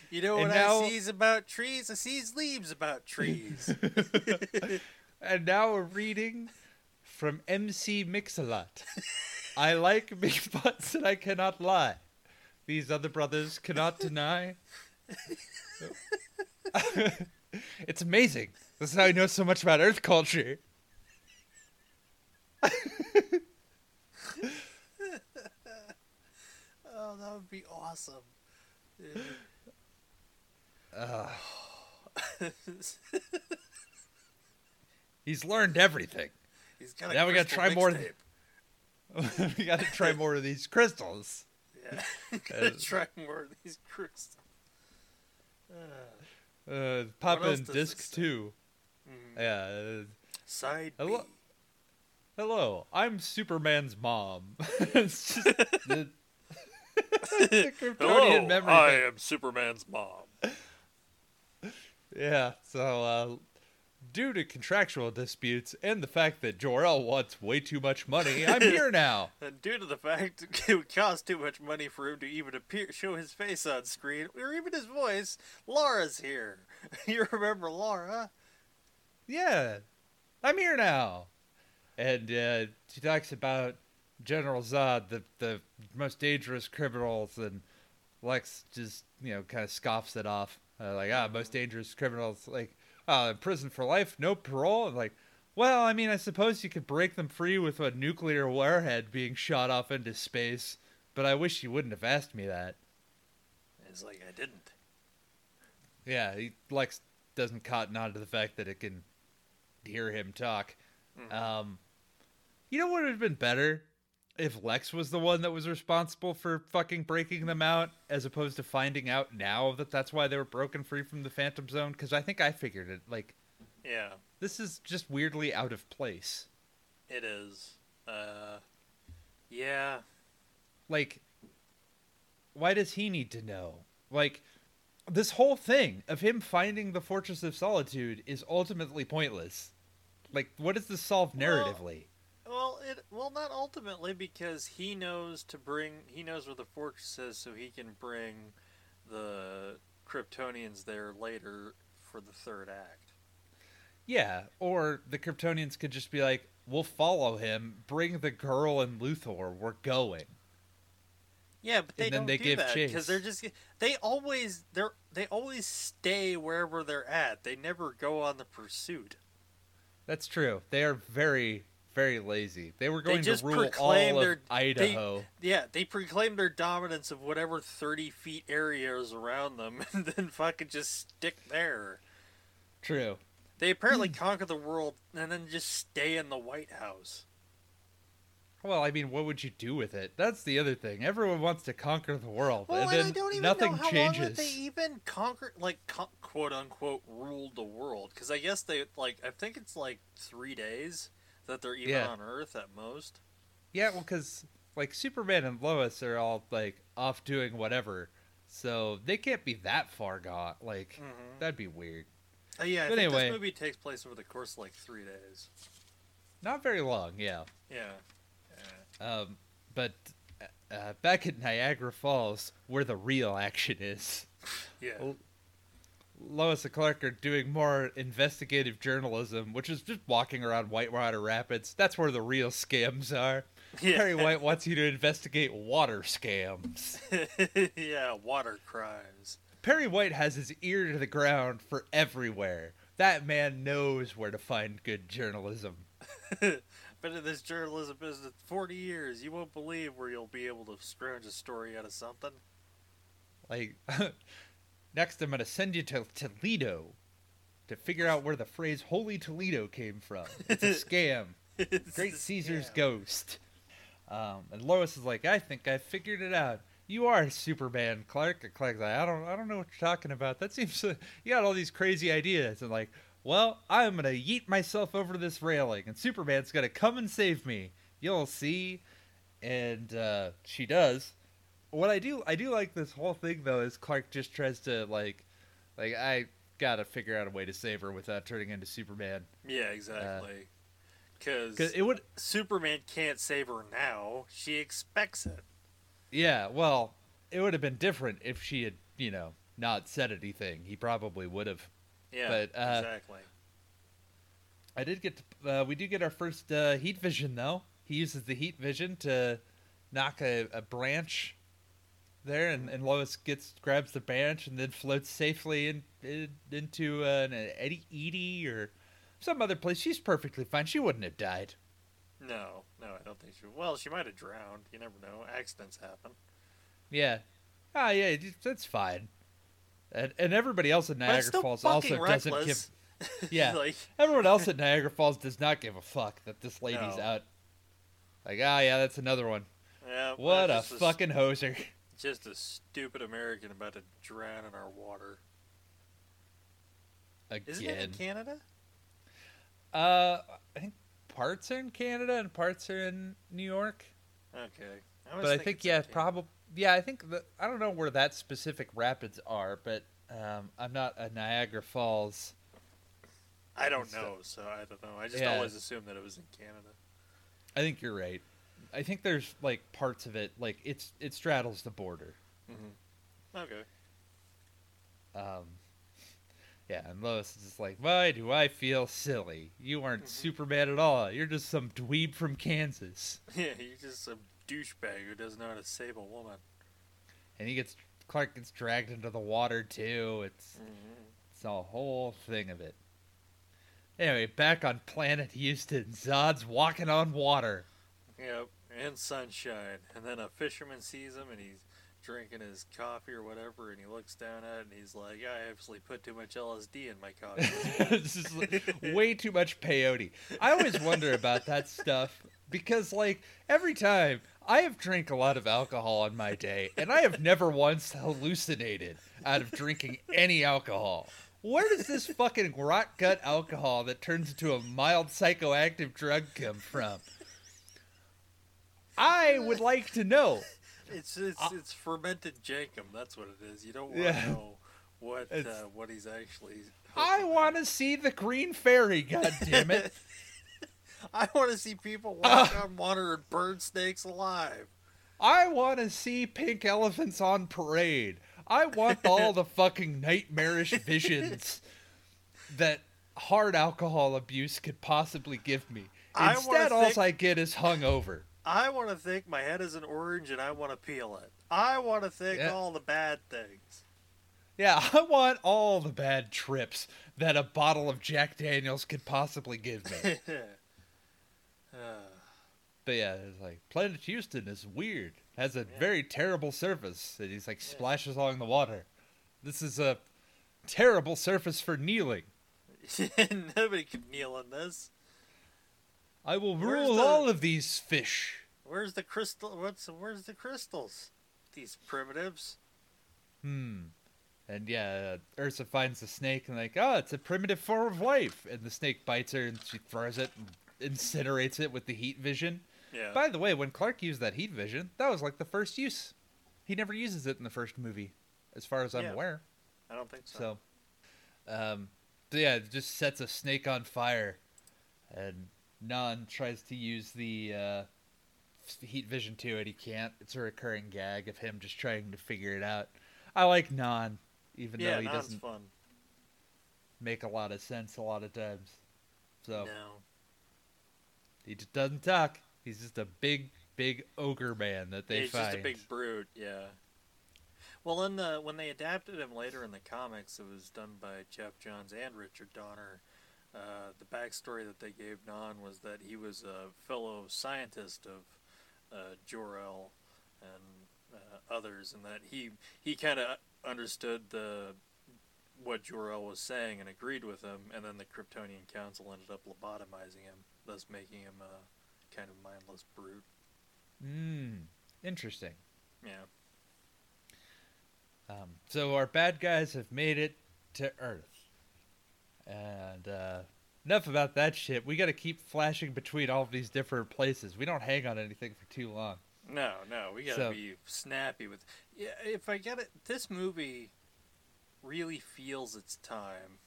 You know And what now- I sees about trees? I sees leaves about trees. And now we're reading from MC Mix-a-Lot. I like big butts and I cannot lie. These other brothers cannot deny. it's amazing. This is how I know so much about Earth culture. oh, that would be awesome. Uh, he's learned everything. He's got a Now we gotta try more mixtape. we gotta try more of these crystals. Yeah, gotta Uh, try more of these crystals. Uh, Uh, pop in disc two. mhm. Yeah. uh, Side B. Hello- Hello, I'm Superman's mom. it's just the, the Kryptonian memory. thing. am Superman's mom. Yeah, so uh, due to contractual disputes and the fact that Jor-El wants way too much money, I'm here now. And due to the fact it would cost too much money for him to even appear, show his face on screen, or even his voice, Lara's here. You remember Lara? Yeah, I'm here now. And uh, she talks about General Zod, the the most dangerous criminals, and Lex just you know kind of scoffs it off, uh, like ah, most dangerous criminals, like uh, prison for life, no parole. And like, well, I mean, I suppose you could break them free with a nuclear warhead being shot off into space, but I wish you wouldn't have asked me that. It's like I didn't. Yeah, he, Lex doesn't cotton on to the fact that it can hear him talk. Mhm. Um, you know what would have been better if Lex was the one that was responsible for fucking breaking them out, as opposed to finding out now that that's why they were broken free from the Phantom Zone. Because I think I figured it. Like Yeah, this is just weirdly out of place. it is. Uh, yeah. Like, why does he need to know? Like, this whole thing of him finding the Fortress of Solitude is ultimately pointless. Like, what does this solve narratively? Well, it well not ultimately because he knows to bring he knows where the fortress is, so he can bring the Kryptonians there later for the third act. Yeah, or the Kryptonians could just be like, "We'll follow him. Bring the girl and Luthor. We're going." Yeah, but they And then don't they do give that because they're just they always they're they always stay wherever they're at. They never go on the pursuit. That's true. They are very, very lazy. They were going just to rule proclaim all their- of Idaho. Yeah, they proclaim their dominance of whatever thirty feet area is around them, and then fucking just stick there. True. They apparently conquer the world and then just stay in the White House. Well, I mean, what would you do with it? That's the other thing. Everyone wants to conquer the world, Well, and and, then I don't even nothing know how changes. long that they even conquer, like co- quote unquote, ruled the world. Because I guess they like, I think it's like three days that they're even Yeah. on Earth at most. Yeah, well, because like Superman and Lois are all like off doing whatever, so they can't be that far gone. Like Mhm. that'd be weird. Uh, yeah, I But think anyway. this movie takes place over the course of like three days. Not very long, yeah. Yeah. Um, but uh, back at Niagara Falls, where the real action is, Yeah. Lois and Clark are doing more investigative journalism, which is just walking around Whitewater Rapids. That's where the real scams are. Yeah. Perry White wants you to investigate water scams. yeah, water crimes. Perry White has his ear to the ground for everywhere. That man knows where to find good journalism. Been in this journalism business 40 years. You won't believe where you'll be able to scrounge a story out of something. Like, next I'm going to send you to Toledo to figure out where the phrase Holy Toledo came from. It's a scam. It's Great a Caesar's scam. ghost. Um, and Lois is like, I think I figured it out. You are Superman, Clark. And Clark's like, I don't, I don't know what you're talking about. That seems uh, you got all these crazy ideas. And like, well, I'm gonna yeet myself over this railing, and Superman's gonna come and save me. You'll see. And uh, she does. What I do, I do like this whole thing though, is Clark just tries to like, like I gotta figure out a way to save her without turning into Superman. Yeah, exactly. Because Cause it would, Superman can't save her now. She expects it. Yeah, well, it would have been different if she had, you know, not said anything. He probably would have. Yeah, But, uh, exactly. I did get, to, uh, we do get our first uh, heat vision though. He uses the heat vision to knock a, a branch there, and, and Lois gets grabs the branch and then floats safely in, in into an eddy Edie or some other place. She's perfectly fine. She wouldn't have died. No, no, I don't think she. Well, she might have drowned. You never know. Accidents happen. Yeah. Ah, yeah, that's fine. And, and everybody else in But Niagara Falls also doesn't give. Yeah. like Everyone else at Niagara Falls does not give a fuck that this lady's No. out. Like, ah, yeah, that's another one. yeah, What a fucking hoser. Just a stupid American about to drown in our water. Again. Isn't it in Canada? Uh, I think parts are in Canada and parts are in New York. Okay, But was I think, yeah, probably. Yeah, I think that I don't know where that specific rapids are, but um, I'm not a Niagara Falls. I don't know, so I don't know. I just Yeah. always assumed that it was in Canada. I think you're right. I think there's like parts of it, like it's it straddles the border. Mm-hmm. Okay. Um, yeah, and Lois is just like, why do I feel silly? You aren't Mhm. Superman at all. You're just some dweeb from Kansas. Yeah, he's just some douchebag who doesn't know how to save a woman. And he gets Clark gets dragged into the water too. It's Mm-hmm. it's a whole thing of it. Anyway, back on planet Houston, Zod's walking on water. Yep, and sunshine. And then a fisherman sees him and he's drinking his coffee or whatever, and he looks down at it and he's like, I actually put too much LSD in my coffee. this is way too much peyote. I always wonder about that stuff because, like, every time I have drank a lot of alcohol in my day, and I have never once hallucinated out of drinking any alcohol. Where does this fucking rot gut alcohol that turns into a mild psychoactive drug come from? I would like to know. it's it's, Uh, it's fermented jenkem. That's what it is. You don't want to know what uh, what he's actually. I want to see the green fairy. God damn it! I want to see people walk on water and burn snakes alive. I want to see pink elephants on parade. I want all the fucking nightmarish visions that hard alcohol abuse could possibly give me. Instead, all think- I get is hungover. I want to think my head is an orange and I want to peel it. I want to think Yeah. all the bad things. Yeah, I want all the bad trips that a bottle of Jack Daniels could possibly give me. Uh, but yeah, it's like Planet Houston is weird. Has a Yeah. very terrible surface, and he's like splashes along the water. This is a terrible surface for kneeling. Nobody can kneel on this. I will rule the- all of these fish. Where's the crystal? What's where's the crystals? These primitives. Hmm. And yeah, uh, Ursa finds the snake and like, oh, it's a primitive form of life. And the snake bites her and she throws it and incinerates it with the heat vision. Yeah. By the way, when Clark used that heat vision, that was like the first use. He never uses it in the first movie, as far as I'm Yeah. aware. I don't think so. So, um, so yeah, it just sets a snake on fire, and Nan tries to use the uh, heat vision too, and he can't. It's a recurring gag of him just trying to figure it out. I like Nan, even yeah, though he Nan's doesn't fun. make a lot of sense a lot of times. So No. he just doesn't talk. He's just a big, big ogre man that they He's find. just a big brute. Yeah. Well, in the when they adapted him later in the comics, it was done by Geoff Johns and Richard Donner. Uh, the backstory that they gave Nan was that he was a fellow scientist of uh, Jor-El and uh, others, and that he he kind of understood the what Jor-El was saying and agreed with him, and then the Kryptonian Council ended up lobotomizing him, thus making him a kind of mindless brute. Hmm. Interesting. Yeah. Um, so our bad guys have made it to Earth, and uh, enough about that shit. We got to keep flashing between all of these different places. We don't hang on anything for too long. No, no, we gotta So- be snappy with. Yeah, if I get it, this movie really feels its time.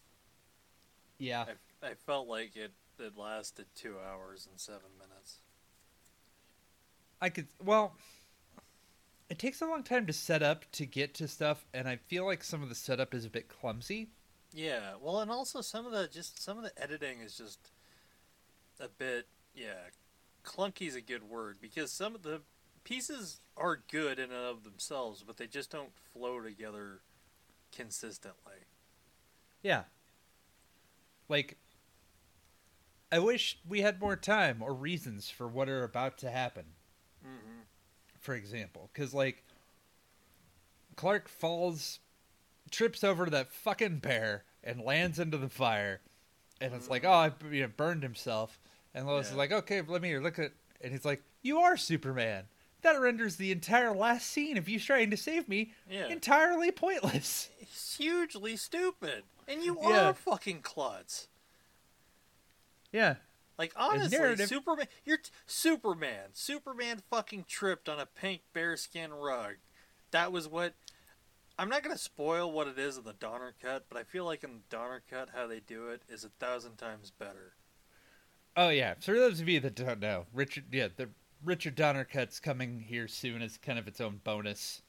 Yeah. I, I felt like it it lasted two hours and seven minutes. I could well it takes a long time to set up to get to stuff and I feel like some of the setup is a bit clumsy. Yeah, well, and also some of the just some of the editing is just a bit yeah, clunky is a good word because some of the pieces are good in and of themselves, but they just don't flow together consistently. Yeah. Like I wish we had more time or reasons for what are about to happen, Mm-hmm. for example, cuz like Clark falls trips over to that fucking bear and lands into the fire and it's like, "Oh, I you know, burned himself." And Lois is like, "Okay, let me here, look at." And he's like, "You are Superman." That renders the entire last scene of you trying to save me Yeah. entirely pointless. It's hugely stupid, and you Yeah. are fucking klutz. Yeah. Like honestly, narrative- Superman, you're t- Superman. Superman fucking tripped on a pink bearskin rug. That was what. I'm not gonna spoil what it is in the Donner cut, but I feel like in the Donner cut, how they do it is a thousand times better. Oh yeah. For those of you that don't know, Richard yeah, the Richard Donner cut's coming here soon as kind of its own bonus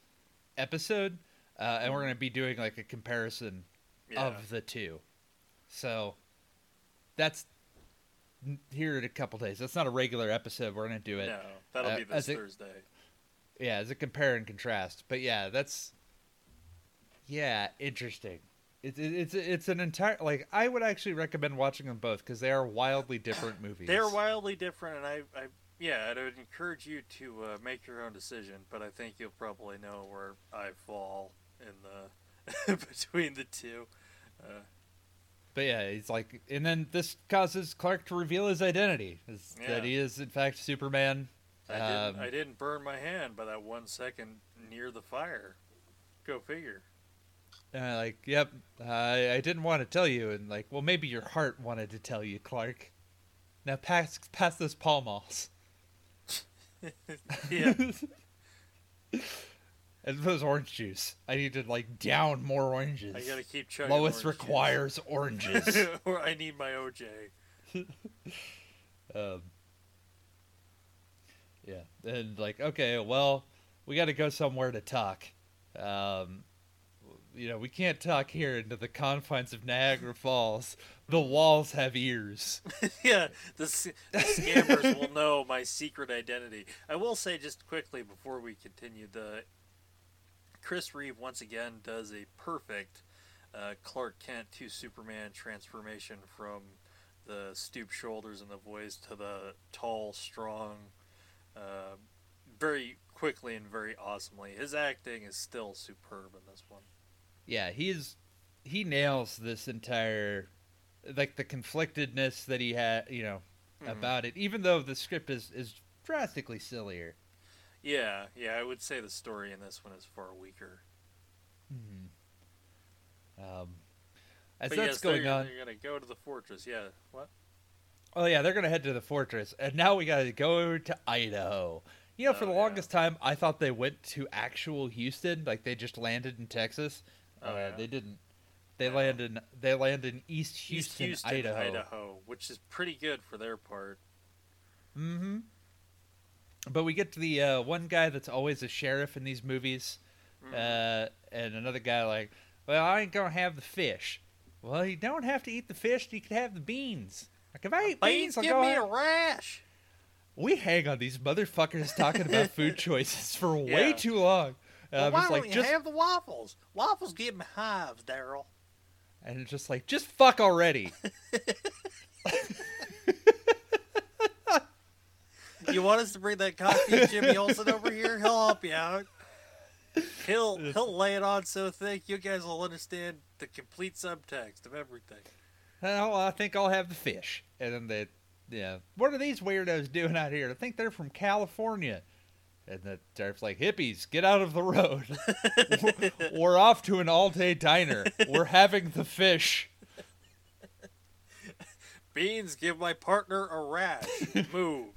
episode. Uh, and we're gonna be doing like a comparison Yeah. of the two. So that's here in a couple days. That's not a regular episode. We're gonna do it. no, that'll uh, be this Thursday. Yeah, as a compare and contrast. But yeah, that's yeah, interesting. It's it, it's it's an entire like I would actually recommend watching them both because they are wildly different movies. They're wildly different, and I, I yeah, I would encourage you to uh, make your own decision. But I think you'll probably know where I fall in the between the two. Uh, But yeah, he's like, and then this causes Clark to reveal his identity, is that he is in fact Superman. I didn't, Um, I didn't burn my hand by that one second near the fire. Go figure. And like, yep, I, I didn't want to tell you, and like, well, maybe your heart wanted to tell you, Clark. Now pass pass those Pall Malls. Yeah, and those orange juice. I need to like down more oranges. I gotta keep chugging. Lois orange juice. requires oranges. or I need my OJ. um, yeah, and like, okay, well, we got to go somewhere to talk. Um, you know, we can't talk here into the confines of Niagara Falls. The walls have ears. yeah, the, the scammers will know my secret identity. I will say just quickly before we continue, the Chris Reeve once again does a perfect uh, Clark Kent to Superman transformation from the stooped shoulders and the voice to the tall, strong, uh, very quickly and very awesomely. His acting is still superb in this one. Yeah, he's he nails this entire like the conflictedness that he had, you know, Mhm. about it. Even though the script is is drastically sillier. Yeah, yeah, I would say the story in this one is far weaker. Um, as But that's yes, going they're, on, they're gonna go to the fortress. Yeah, what? oh yeah, they're gonna head to the fortress, and now we gotta go to Idaho. You know, for Oh, the yeah. longest time, I thought they went to actual Houston, like they just landed in Texas. Oh, yeah. They didn't. They No. landed. In, they landed in East East Houston, Houston, Idaho. Idaho, which is pretty good for their part. Mm-hmm. But we get to the uh, one guy that's always a sheriff in these movies, Mhm. uh, and another guy like, well, I ain't gonna have the fish. Well, you don't have to eat the fish. You can have the beans. Like if I eat beans, I'll give go me have- a rash. We hang on these motherfuckers talking about food choices for way too long. Well, I'm uh, why just don't like, you just have the waffles? Waffles give me hives, Daryl. and it's just like, just fuck already. You want us to bring that cocky Jimmy Olsen over here? He'll help you out. He'll he'll lay it on so thick you guys will understand the complete subtext of everything. Oh, I think I'll have the fish. And then they, yeah, what are these weirdos doing out here? I think they're from California. And the sheriff's like, hippies, get out of the road. We're off to an all day diner. We're having the fish. Beans, give my partner a rash. Move.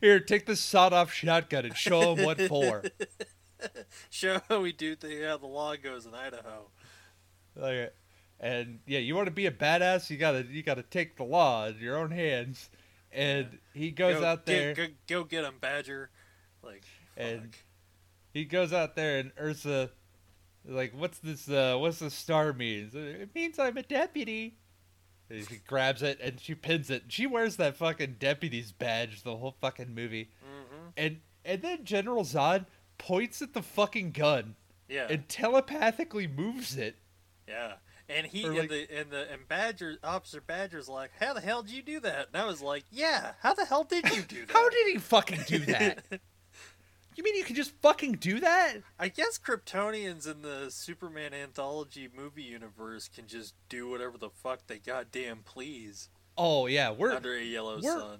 Here, take this sawed off shotgun and show them what for. Show how we do the, how the law goes in Idaho. Like, and yeah, you want to be a badass, you gotta you gotta take the law in your own hands. And he goes go, out there. Get, go, go get him, Badger. Like, And- fuck. he goes out there and Ursa like what's this uh what's the star means? It means I'm a deputy. And He grabs it and she pins it. She wears that fucking deputy's badge the whole fucking movie. Mhm. And and then General Zod points at the fucking gun Yeah, and telepathically moves it. yeah. And he Or, and the and the and Badger Officer Badger's like, how the hell did you do that? And I was like, yeah, how the hell did you do that? How did he fucking do that? you mean you can just fucking do that? I guess Kryptonians in the Superman anthology movie universe can just do whatever the fuck they goddamn please Oh yeah, we're under a yellow we're- sun.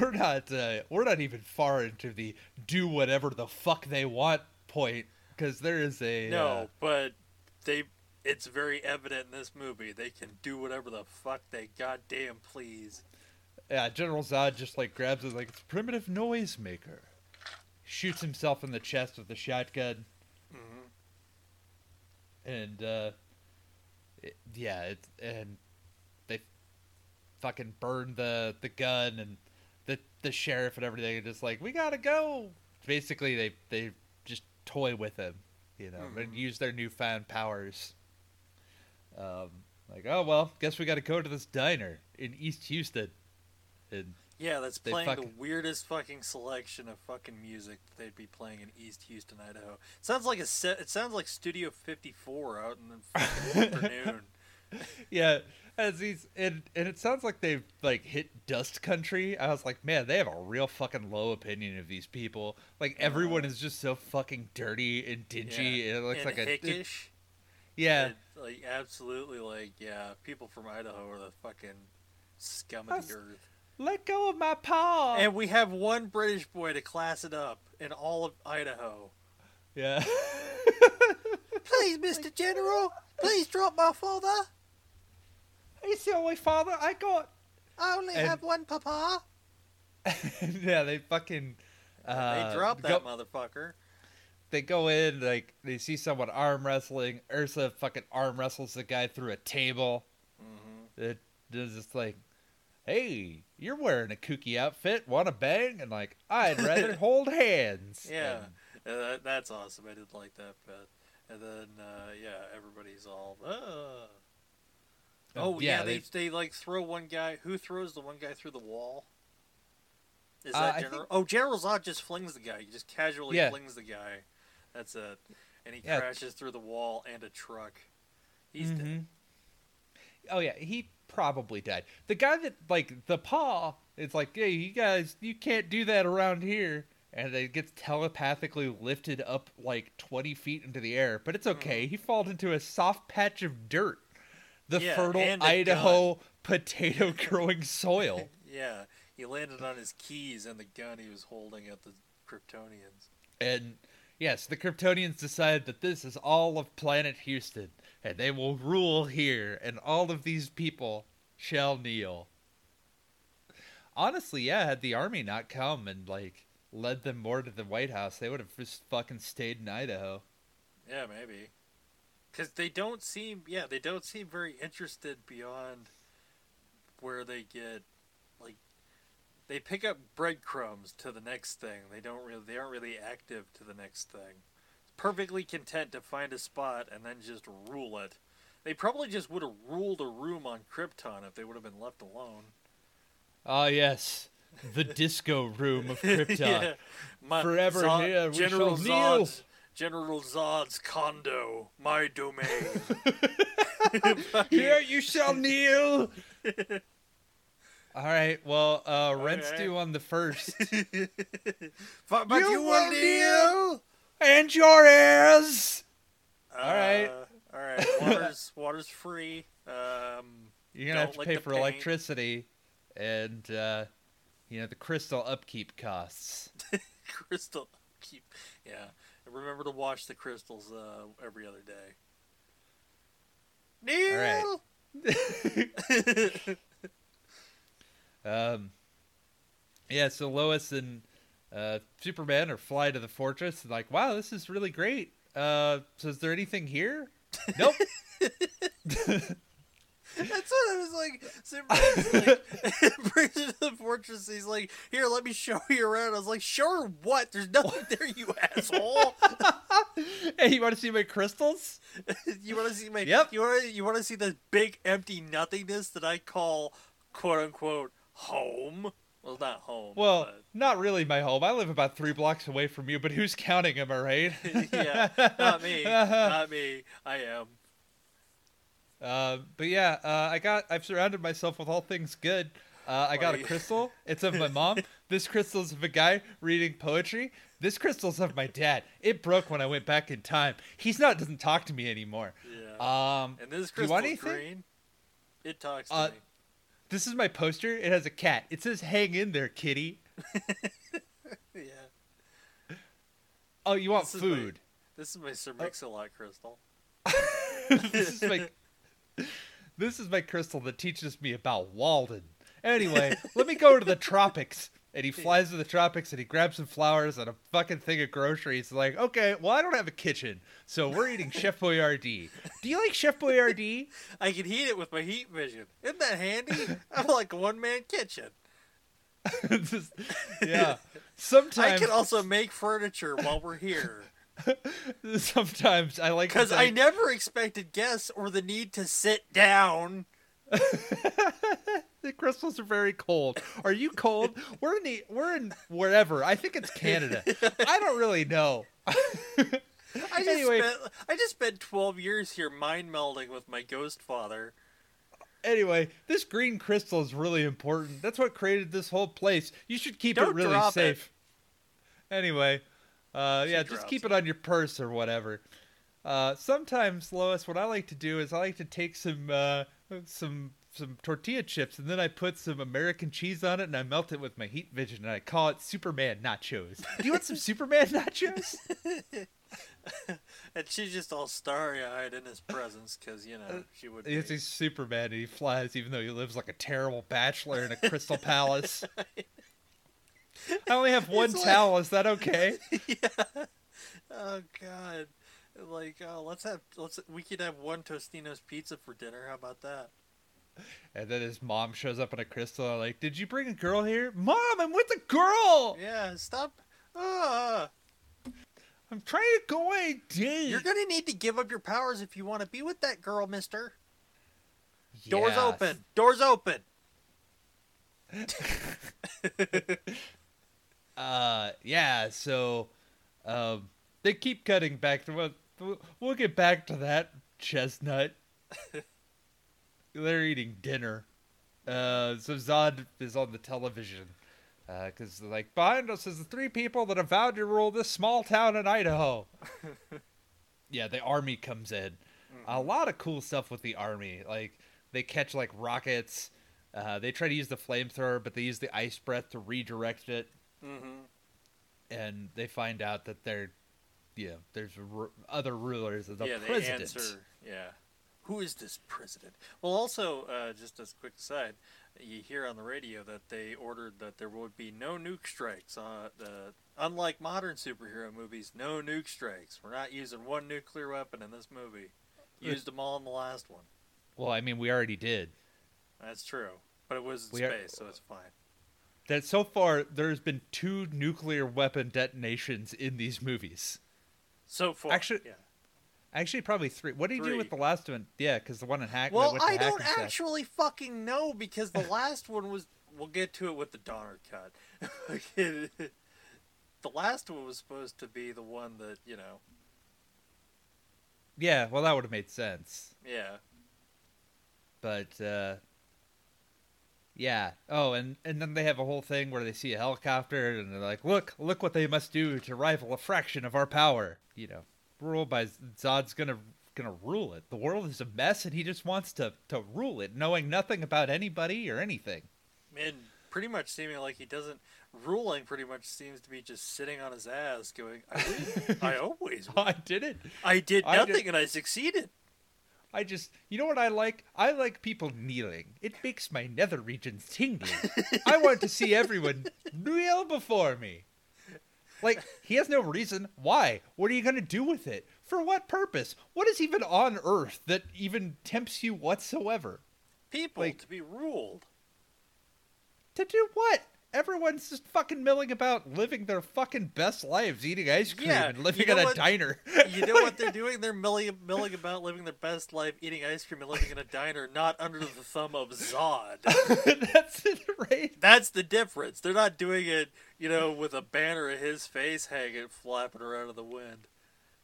we're not uh, we're not even far into the do whatever the fuck they want point because there is a No, uh, but they it's very evident in this movie they can do whatever the fuck they goddamn please. yeah General Zod just like grabs it like it's a primitive noisemaker, shoots himself in the chest with the shotgun, hmm and uh, it, yeah, it's and they fucking burn the the gun and the the sheriff and everything, and just like we gotta go. Basically, they they just toy with him, you know, and Mhm. use their newfound powers. Um, like oh well, guess we got to go to this diner in East Houston, and Yeah, that's playing fucking- the weirdest fucking selection of fucking music that they'd be playing in East Houston, Idaho. It sounds like a set. It sounds like Studio 54 out in the afternoon. yeah, as he's and and it sounds like they've like hit dust country. I was like, man, they have a real fucking low opinion of these people. Like everyone is just so fucking dirty and dingy. Yeah, It looks and like a. yeah. It, like absolutely, like yeah, people from Idaho are the fucking scum of the earth. Let go of my paw. And we have one British boy to class it up in all of Idaho. yeah. Please, Mr. General, please drop my father. He's the only father I got. I only And- have one papa. yeah, they fucking. Uh, they drop go- that motherfucker. They go in like they see someone arm wrestling. Ursa fucking arm wrestles the guy through a table. hmm It is just like, hey, you're wearing a kooky outfit. Want to bang? And like, I'd rather hold hands. Yeah, And- Uh, that's awesome. I did like that bit. And then, uh, yeah, everybody's all, uh. Oh yeah, yeah, they, they- they like throw one guy. Who throws the one guy through the wall? Is Uh, that I General? think- Oh, General Zod just flings the guy. He just casually Yeah. flings the guy. That's it. And he Yeah. crashes through the wall and a truck. He's Mhm. dead. Oh yeah, he probably died. The guy that like the paw, it's like, hey, you guys, you can't do that around here. And it gets telepathically lifted up like twenty feet into the air, but it's okay. He falls into a soft patch of dirt, the Yeah, fertile a Idaho potato growing soil. Yeah, he landed on his keys and the gun he was holding at the Kryptonians. And yes, the Kryptonians decide that this is all of planet Houston, and they will rule here, and all of these people shall kneel. Honestly, yeah, had the army not come and like led them more to the White House, they would have just fucking stayed in Idaho. Yeah, maybe. Because they don't seem, yeah, they don't seem very interested beyond where they get, they pick up breadcrumbs to the next thing. They don't really, they aren't really active to the next thing. Perfectly content to find a spot and then just rule it. They probably just would have ruled a room on Krypton if they would have been left alone. Ah, yes, the disco room of Krypton. yeah. My, Forever Zod- here we General shall kneel. General Zod's condo, my domain. Here you shall kneel. All right. Well, uh, rent's Okay. due on the first, but, but you, will kneel. and your heirs. All right. All right. Water's water's free. Um, You're gonna have to pay for paint. electricity, and uh, you know the crystal upkeep costs. crystal keep. Yeah. And remember to wash the crystals uh, every other day. Kneel. right. Um, yeah, so Lois and uh, Superman are fly to the fortress and like, wow, this is really great. Uh, so is there anything here? Nope. That's what I was like. Superman's like, brings to the fortress. He's like, "Here, let me show you around." I was like, "Sure, what? There's nothing there, you asshole." hey, you want to see my crystals? you want to see my? Yep. You want to you want to see the big empty nothingness that I call "quote unquote" home. Well, not home. Well, not really my home. I live about three blocks away from you, but who's counting? Am I right? yeah, not me. Not me. I am. Uh, but yeah, uh, I got. I've surrounded myself with all things good. Uh, I got a crystal. It's of my mom. this crystal's of a guy reading poetry. This crystal's of my dad. It broke when I went back in time. He's not doesn't talk to me anymore. Yeah. Um, and this crystal green. It talks to Uh, me. This is my poster. It has a cat. It says "Hang in there, kitty." Yeah. Oh, you want This is my- food? This is my Sir. Mix-a-Lot crystal. this is my this is my crystal that teaches me about Walden. Anyway, let me go to the tropics. And he flies to the tropics and he grabs some flowers and a fucking thing of groceries. Like, okay, well, I don't have a kitchen, so we're eating Chef Boyardee. Do you like Chef Boyardee? I can heat it with my heat vision. Isn't that handy? I'm like a one man kitchen. Just- yeah. Sometimes I can also make furniture while we're here. sometimes I like Because I never expected guests or the need to sit down. the crystals are very cold. Are you cold? We're in the, we're in wherever. I think it's Canada. I don't really know. I just Anyway. spent I just spent twelve years here mind melding with my ghost father. Anyway, this green crystal is really important. That's what created this whole place. You should keep it Don't really drop it. safe. Anyway, uh, yeah, just keep it. it on your purse or whatever. Uh, sometimes, Lois, what I like to do is I like to take some uh, some some tortilla chips and then I put some American cheese on it and I melt it with my heat vision and I call it Superman nachos. Do you want some Superman nachos? And she's just all starry eyed in his presence because, you know, she would be. A Superman and he flies even though he lives like a terrible bachelor in a crystal palace. I only have one It's like- towel. Is that okay? yeah. Oh God. Like, oh, let's have let's we could have one Tostino's pizza for dinner. How about that? And then his mom shows up in a crystal. Like, did you bring a girl here? Mom, I'm with a girl. Yeah, stop. Ah, I'm trying to go away, date. you're gonna need to give up your powers if you want to be with that girl, Mister. Doors open. Doors open. Uh, yeah. So, um, they keep cutting back to what. We'll get back to that chestnut. They're eating dinner. Uh, so Zod is on the television. Because like behind us is the three people that have vowed to rule this small town in Idaho. yeah, the army comes in. A lot of cool stuff with the army. Like they catch like rockets. Uh, they try to use the flamethrower, but they use the ice breath to redirect it Mm-hmm. and they find out that they're, know, there's r- other rulers of the yeah, they president. answer. Yeah. Who is this president? Well, also, uh, just as a quick aside, you hear on the radio that they ordered that there would be no nuke strikes. Uh, the, unlike modern superhero movies, no nuke strikes. We're not using one nuclear weapon in this movie. Used them all in the last one. Well, I mean, we already did. That's true. But it was in We are- space, so it's fine. That so far there's been two nuclear weapon detonations in these movies. So far. Actually- yeah. Actually, probably three. What did you do with the last one? Yeah, because the one in Hack. Well, I don't Hackensack. actually fucking know because the last one was we'll get to it with the Donner cut. the last one was supposed to be the one that you know. Yeah, well, that would have made sense. Yeah. But uh, yeah. Oh, and and then they have a whole thing where they see a helicopter and they're like, "Look, look what they must do to rival a fraction of our power." You know, rule by Zod's gonna gonna rule it. The world is a mess, and he just wants to to rule it, knowing nothing about anybody or anything. And pretty much seeming like he doesn't ruling. Pretty much seems to be just sitting on his ass, going, "I. I always. I did it. I did I nothing, did- and I succeeded." I just, you know what I like? I like people kneeling. It makes my nether regions tingly. I want to see everyone kneel before me. Like, he has no reason. Why? What are you going to do with it? For what purpose? What is even on Earth that even tempts you whatsoever? People Like- to be ruled. To do what? Everyone's just fucking milling about living their fucking best lives, eating ice cream Yeah, and living you know in a diner. You know what they're doing? They're milling, milling about living their best life, eating ice cream, and living in a diner, not under the thumb of Zod. That's it, right? That's the difference. They're not doing it, you know, with a banner of his face hanging, flapping around in the wind.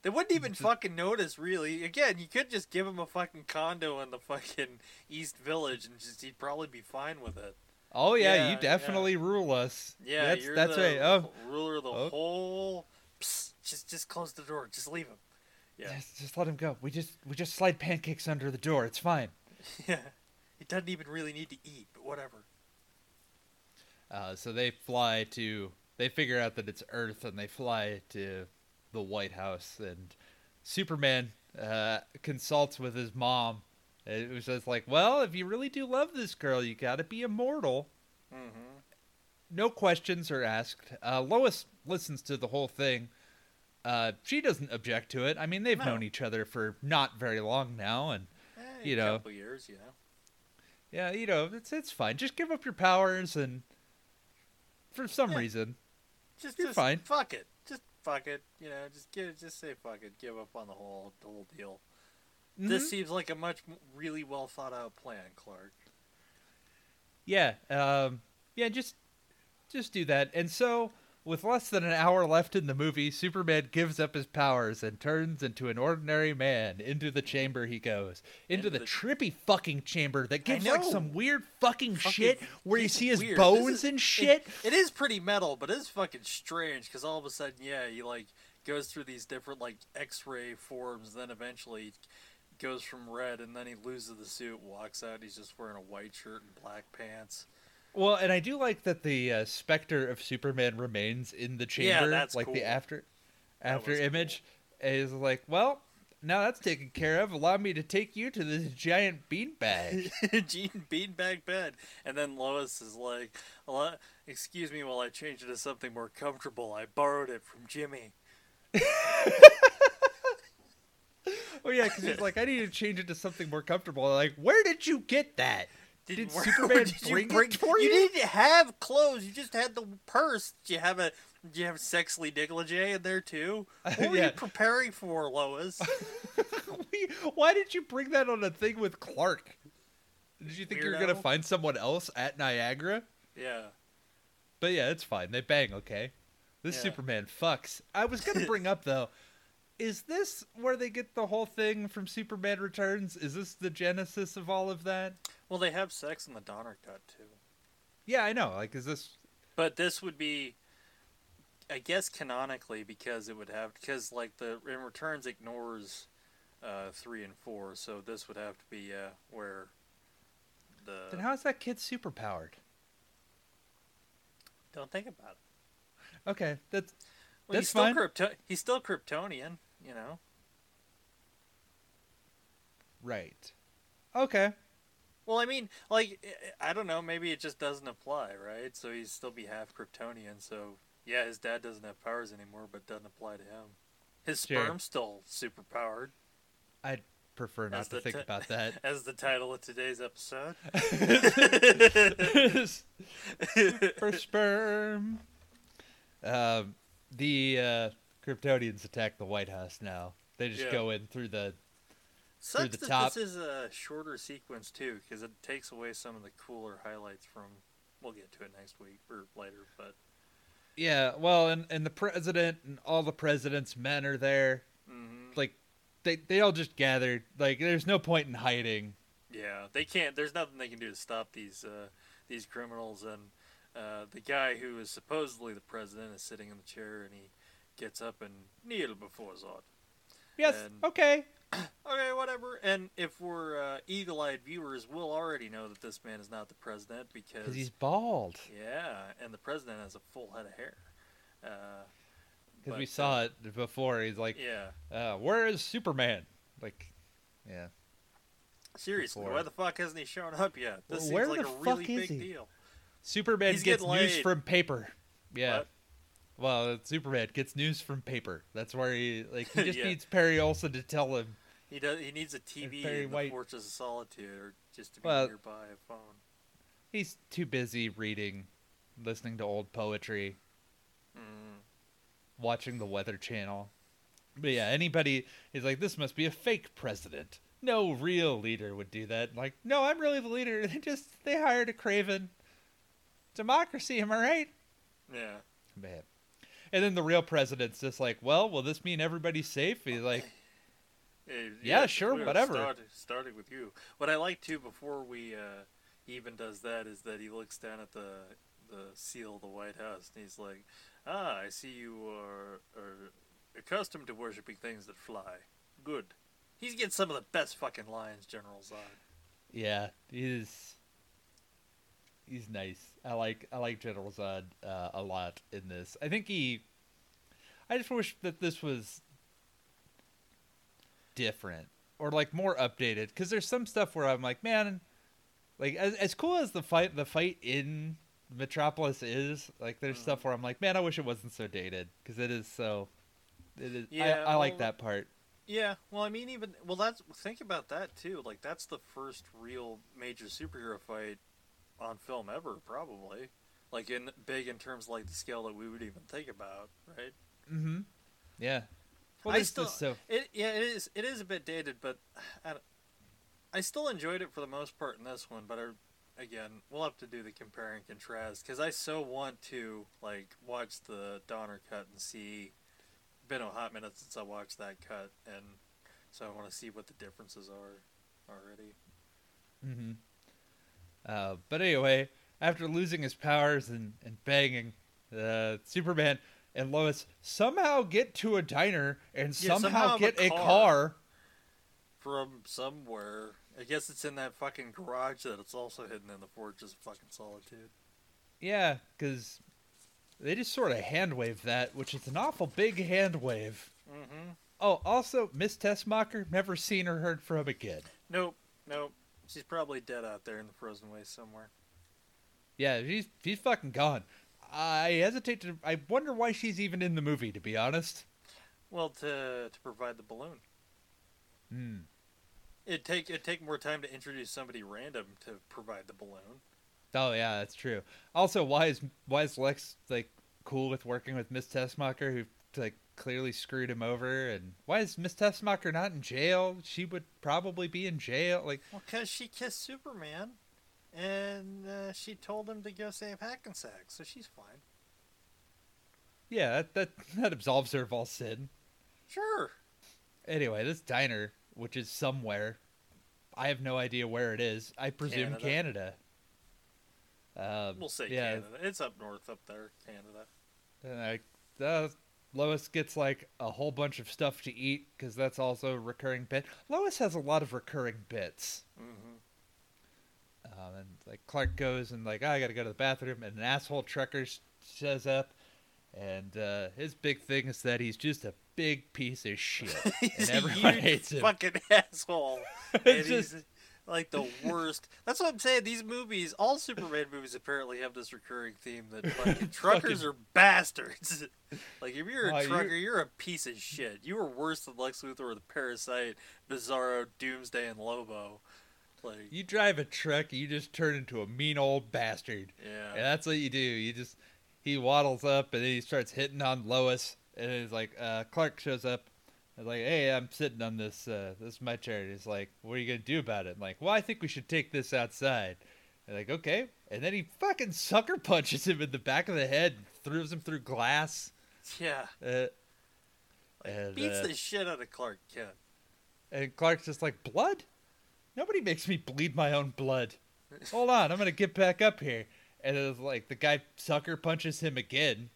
They wouldn't even fucking notice, really. Again, you could just give him a fucking condo in the fucking East Village, and just he'd probably be fine with it. Oh yeah, Yeah, you yeah. definitely rule us. Yeah, that's you're that's the right. Oh, ruler of the Oh. whole. Psst, just, just close the door. Just leave him. Yeah, just, just let him go. We just we just slide pancakes under the door. It's fine. yeah. He doesn't even really need to eat, but whatever. Uh, so they fly to. They figure out that it's Earth, and they fly to the White House. And Superman uh, consults with his mom. It was just like, well, if you really do love this girl, you got to be immortal. Mm-hmm. No questions are asked. Uh, Lois listens to the whole thing. Uh, she doesn't object to it. I mean, they've No. known each other for not very long now, and Eh, You a know. couple years, you know. Yeah, you know, it's it's fine. Just give up your powers and for some Yeah. reason. Just, You're just fine. Fuck it. Just fuck it. You know, just give, just say fuck it. Give up on the whole, the whole deal. This Mhm. seems like a much really well thought out plan, Clark. Yeah, um yeah, just just do that. And so with less than an hour left in the movie, Superman gives up his powers and turns into an ordinary man. Into the chamber he goes. Into, Into the, the- trippy fucking chamber that gives like some weird fucking, Fucking- shit where you see his weird. Bones is- and it- shit. it is pretty metal, but it's fucking strange because all of a sudden, yeah, he like goes through these different like X-ray forms, then eventually goes from red, and then he loses the suit, walks out, he's just wearing a white shirt and black pants. Well, and I do like that the uh, specter of Superman remains in the chamber, yeah, that's like the after after image is like, well, now that's taken care of. Allow me to take you to this giant beanbag. Gene beanbag bed, and then Lois is like, "Excuse me, while I change it to something more comfortable. I borrowed it from Jimmy." oh yeah, because he's like, I need to change it to something more comfortable. Like, where did you get that? Did where- Superman did you bring, bring- it for You you? didn't have clothes. You just had the purse. Did you have a? Did you have sexily negligee in there too? What were Yeah. you preparing for, Lois? Why did you bring that on a thing with Clark? Did you think you were gonna find someone else at Niagara? yeah. But yeah, it's fine. They bang, okay? This Yeah. Superman fucks. I was going to bring up, though, is this where they get the whole thing from Superman Returns? Is this the genesis of all of that? Well, they have sex in the Donner cut too. Yeah, I know. Like, is this. But this would be, I guess, canonically because it would have because like the in returns ignores uh, three and four, so this would have to be uh, where the Then how is that kid superpowered? don't think about it. Okay, that's. Well, That's he's still fine. Krypto- he's still Kryptonian, you know. Right. Okay. Well, I mean, like I I don't know, maybe it just doesn't apply, right? So he'd still be half Kryptonian. So yeah, his dad doesn't have powers anymore, but doesn't apply to him. His Sure. sperm's still super powered, I'd prefer not As to think t- about that. as the title of today's episode. For sperm. Um, the uh, Kryptonians attack the White House now. They just Yeah. go in through the Sucks the that top. this is a shorter sequence too, because it takes away some of the cooler highlights from we'll get to it next week or later. But Yeah, well, and and the president and all the president's men are there. mhm. Like, they they all just gathered. Like, there's no point in hiding. yeah, they can't. There's nothing they can do to stop these uh, these criminals. And uh, the guy who is supposedly the president is sitting in the chair, and he gets up and kneel before Zod. Yes, And- okay. Okay, whatever. And if we're uh, eagle-eyed viewers, we'll already know that this man is not the president because he's bald. yeah, and the president has a full head of hair. Uh, Because but, we uh, saw it before. He's like, yeah, uh, "Where is Superman?" Like, yeah. seriously, Before. why the fuck hasn't he shown up yet? This Well, seems like a really big he? deal. Superman He's gets news from paper. Yeah. What? Well, Superman gets news from paper. That's where he like he just Yeah. needs Perry Olson to tell him. He does. He needs a TV Barry in the White. Fortress of Solitude, or just to be Well- nearby a phone. He's too busy reading, listening to old poetry, Mm. watching the Weather Channel. But yeah, anybody is like, this must be a fake president. No real leader would do that. Like, no, I'm really the leader. They just they hired a craven. Democracy, am I right? Yeah. Man. And then the real president's just like, well, will this mean everybody's safe? He's like, Hey, Yeah, sure, whatever. Starting, starting with you. What I like too before we uh, even does that is that he looks down at the the seal of the White House and he's like, "Ah, I see you are, are accustomed to worshiping things that fly. Good." He's getting some of the best fucking lines, General Zod. yeah, he's he's nice. I like I like General Zod uh, a lot in this. I think he. I just wish that this was different or like more updated because there's some stuff where I'm like, man, like as as cool as the fight the fight in Metropolis is, like there's Mhm. stuff where I'm like, man, I wish it wasn't so dated because it is so. It is. Yeah, I, I like that part. Yeah, well, I mean, even well, that's think about that too. Like, that's the first real major superhero fight on film ever, probably. Like in big in terms of like the scale that we would even think about, right? Mm-hmm. Yeah. Well, I still- so It yeah, it is it is a bit dated, but I, I still enjoyed it for the most part in this one. But I, again, we'll have to do the compare and contrast because I so want to like watch the Donner cut and see. Been a hot minute since I watched that cut, and so I want to see what the differences are already. hmm Uh, but anyway, after losing his powers and, and banging, uh, Superman and Lois somehow get to a diner and Yeah, somehow, somehow a get a car. car. From somewhere, I guess it's in that fucking garage that it's also hidden in the Fortress of fucking Solitude. Yeah, because they just sort of hand wave that, which is an awful big hand wave. Mm-hmm. Oh, also, Miss Tessmacher, never seen or heard from again. Nope, nope. She's probably dead out there in the frozen waste somewhere. Yeah, she's she's fucking gone. I hesitate to. I wonder why she's even in the movie, to be honest. Well, to to provide the balloon, Hmm. it'd take it'd take more time to introduce somebody random to provide the balloon. Oh yeah, that's true. Also, why is why is Lex like cool with working with Miss Tessmacher, who like clearly screwed him over, and why is Miss Tessmacher not in jail? She would probably be in jail. Like, Well, cause she kissed Superman, and uh, she told him to go save Hackensack, so she's fine. yeah, that that, that absolves her of all sin. Sure. Anyway, this diner, which is somewhere, I have no idea where it is. I presume Canada. Um, We'll say yeah, Canada. It's up north, up there, Canada. And I, uh, Lois gets like a whole bunch of stuff to eat because that's also a recurring bit. Lois has a lot of recurring bits. Mm-hmm. Um, and like Clark goes and like, "Oh, I gotta go to the bathroom, and an asshole trucker shows up, and uh, his big thing is that he's just a big piece of shit, and a everyone hates him. fucking asshole. and It's he's just- like the worst. That's what I'm saying. These movies, all Superman movies, apparently have this recurring theme that fucking truckers are bastards. like if you're a Oh, you're- trucker, you're... a piece of shit. You are worse than Lex Luthor or the Parasite, Bizarro, Doomsday, and Lobo. Like You drive a truck, you just turn into a mean old bastard. yeah. And that's what you do. You just he waddles up and then he starts hitting on Lois and he's like uh, Clark shows up like, Hey, I'm sitting on this uh, this is my chair and he's like, What are you gonna do about it? I'm like, Well I think we should take this outside. And like, okay. And then he fucking sucker punches him in the back of the head, and throws him through glass. Yeah. Uh, Like, And, beats uh, the shit out of Clark Kent. and Clark's just like, blood? Nobody makes me bleed my own blood. Hold on, I'm gonna get back up here. And it's like the guy sucker punches him again.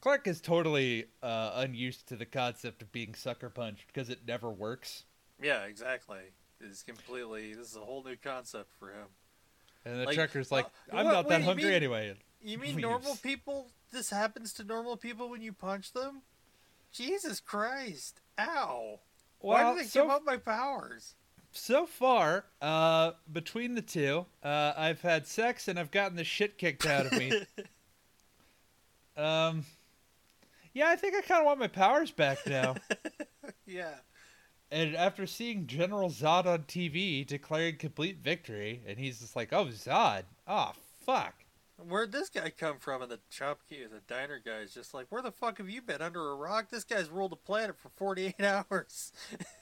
Clark is totally uh, unused to the concept of being sucker punched because it never works. Yeah, exactly. It's completely. This is a whole new concept for him. And the Like, trucker's like, uh, I'm what- not wait, that hungry mean- anyway. You mean Leaves. normal people? This happens to normal people when you punch them? Jesus Christ! Ow! Why Well, do they so give up my powers? So far, uh, between the two, uh, I've had sex and I've gotten the shit kicked out of me. um, yeah, I think I kind of want my powers back now. yeah. and after seeing General Zod on TV declaring complete victory, and he's just like, "Oh, Zod, oh fuck." Where'd this guy come from? And the shopkeeper, the diner guy is just like, "Where the fuck have you been? Under a rock? This guy's ruled the planet for 48 hours."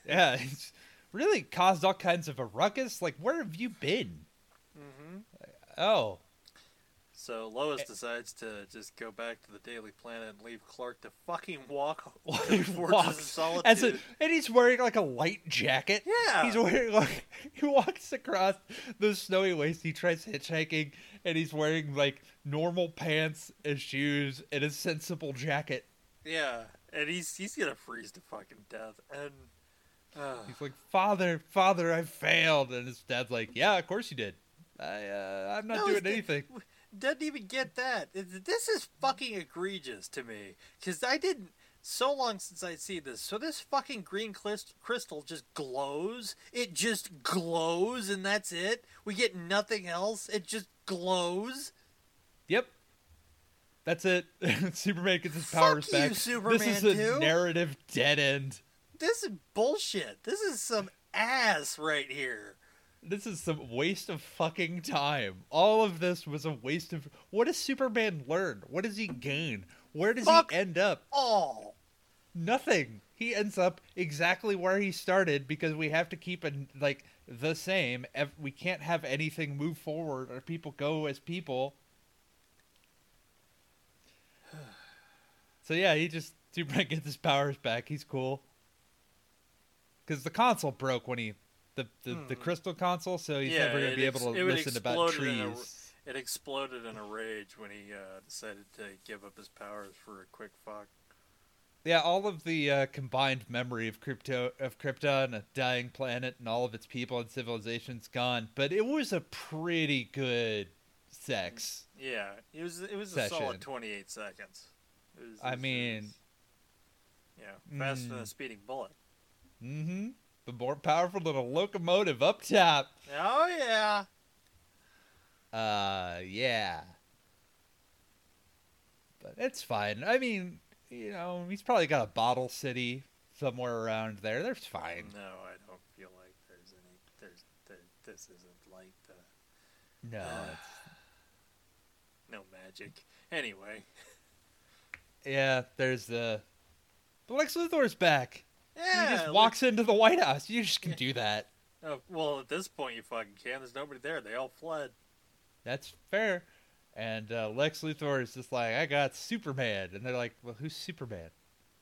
Yeah, it's really caused all kinds of a ruckus. Like, where have you been? Mm-hmm. Oh, So Lois decides to just go back to the Daily Planet and leave Clark to fucking walk to Fortress of Solitude. as a, and he's wearing like a light jacket. Yeah. He's wearing like he walks across the snowy waste. He tries hitchhiking, and he's wearing like normal pants and shoes and a sensible jacket. Yeah, and he's he's gonna freeze to fucking death. And uh, He's like, "Father, father, I failed," and his dad's like, "Yeah, of course you did. I, uh, I'm not No, doing anything." doesn't even get that. This is fucking egregious to me because I didn't. So long since I see this. So this fucking green crystal just glows. It just glows, and that's it. We get nothing else. It just glows. Yep. That's it. Superman gets his Fuck powers you, back. Superman this is a 2. narrative dead end. This is bullshit. This is some ass right here. This is some waste of fucking time. All of this was a waste of. What does Superman learn? What does he gain? Where does Fuck. he end up? All. Nothing. He ends up exactly where he started because we have to keep it like the same. We can't have anything move forward or people go as people. So yeah, he just Superman gets his powers back. He's cool. Because the console broke when he the the, the Hmm. crystal console, so he's Yeah, never gonna be ex- able to listen about in a- trees. It exploded in a rage when he uh, decided to give up his powers for a quick fuck. Yeah, all of the uh, combined memory of crypto of Krypton, a dying planet, and all of its people and civilizations gone. But it was a pretty good sex. Yeah, it was it was a solid twenty eight seconds. It was, I it was- it mean- was- yeah, faster than Mm. a speeding bullet. Mm-hmm. The more powerful than a locomotive up top. Oh yeah, Uh, yeah. But it's fine. I mean, you know, he's probably got a bottle city somewhere around there. That's fine. no, I don't feel like there's any. There's there, this isn't like the No, Uh, no magic. Anyway, Yeah, there's the. The Lex Luthor's back. Yeah, he just like- walks into the White House. You just can do that. Oh, well, at this point, you fucking can. There's nobody there. They all fled. That's fair. And uh, Lex Luthor is just like, I got Superman, and they're like, Well, who's Superman?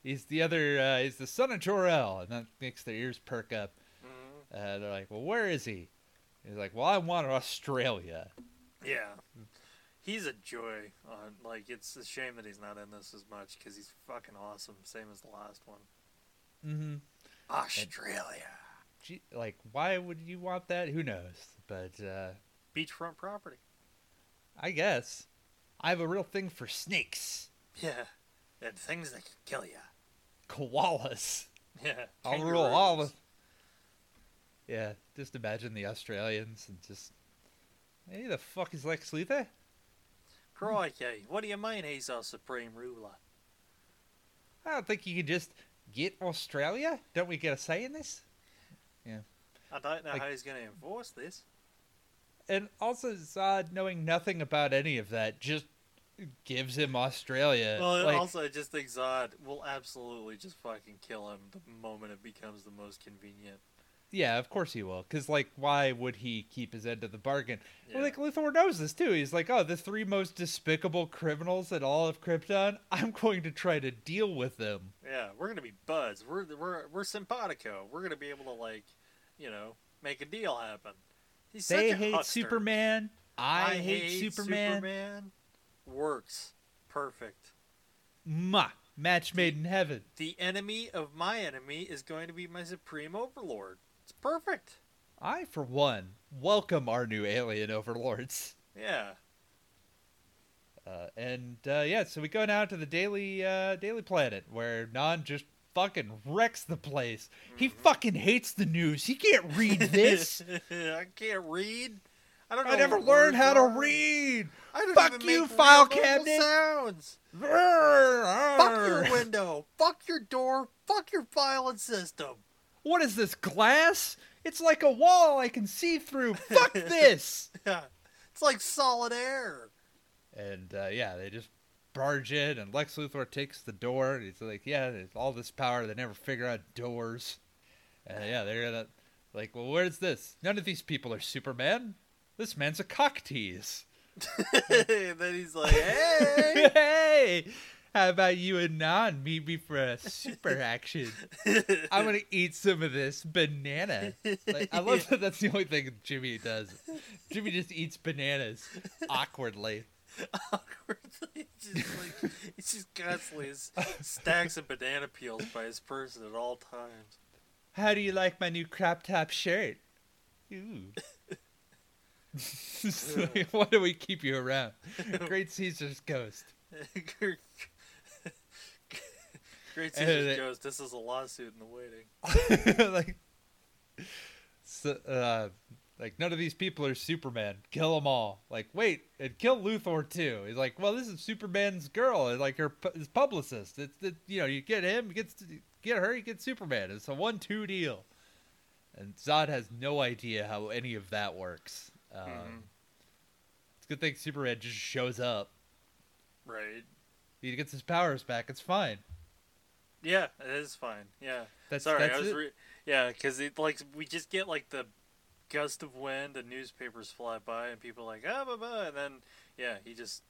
He's the other. Uh, he's the son of Jor-El, and that makes their ears perk up. hmm Uh, they're like, Well, where is he? He's like, Well, I want Australia. Yeah. He's a joy. On like, it's a shame that he's not in this as much because he's fucking awesome. Same as the last one. Mm-hmm. Australia. Gee, like, why would you want that? Who knows? But uh, Beachfront property. I guess I have a real thing for snakes, Yeah. And things that can kill you. koalas. Yeah. I'll rule all kangaroos. of. Yeah, just imagine the Australians and just. Hey, the fuck is Lex Luthor? Crikey. What do you mean he's our supreme ruler? I don't think you can just get Australia. Don't we get a say in this? Yeah. I don't know Like- how he's going to enforce this. And also, Zod, knowing nothing about any of that, just gives him Australia. Well, like, also, I just think Zod will absolutely just fucking kill him the moment it becomes the most convenient. Yeah, of course he will. Because, like, why would he keep his end of the bargain? Well, like, Luthor knows this, too. He's like, oh, the three most despicable criminals in all of Krypton, I'm going to try to deal with them. Yeah, we're gonna be buds. We're we're we're simpatico. We're gonna be able to like, you know, make a deal happen. He's They hate huckster. Superman. I, hate, Superman. Superman. Works perfect. Mwah. Match made in heaven. The enemy of my enemy is going to be my supreme overlord. Perfect. I, for one, welcome our new alien overlords. Yeah. Uh, and uh, yeah, so we go now to the Daily uh, Daily Planet where Non just fucking wrecks the place. He Mm-hmm. fucking hates the news. He can't read this. I can't read. I don't know. I never learned how to read. Fuck you, file cabinet. sounds. Fuck Fuck your window. Fuck your door. Fuck your filing system. What is this glass? It's like a wall I can see through. Fuck this. Yeah. It's like solid air. And uh, yeah, they just barge in, and Lex Luthor takes the door. And he's like, "Yeah, there's all this power. They never figure out doors." And yeah, they're gonna like, "Well, where's this? None of these people are Superman. This man's a cock tease." and then he's like, hey. hey, how about you and Non meet me for a super action? I'm gonna eat some of this banana. Like, I love that. That's the only thing Jimmy does. Jimmy just eats bananas awkwardly. awkwardly. just like he's just constantly stacks of banana peels by his person at all times. How do you like my new crop top shirt? Ooh. Why do we keep you around? Great Caesar's ghost. Great it- Ghost. This is a lawsuit in the waiting. like, so, uh, like none of these people are Superman. Kill them all. Like, wait, and kill Luthor too. He's like, well, this is Superman's girl, and like her his publicist. It's it, you know, you get him, you get get her, you get Superman. It's a one-two deal. And Zod has no idea how any of that works. Um, Mhm. It's a good thing Superman just shows up. Right. He gets his powers back. It's fine. Yeah, it is fine. Yeah. That's Sorry, that's I was re- yeah, because it like we just get like the gust of wind and newspapers fly by and people are like ah blah, blah, and then yeah he just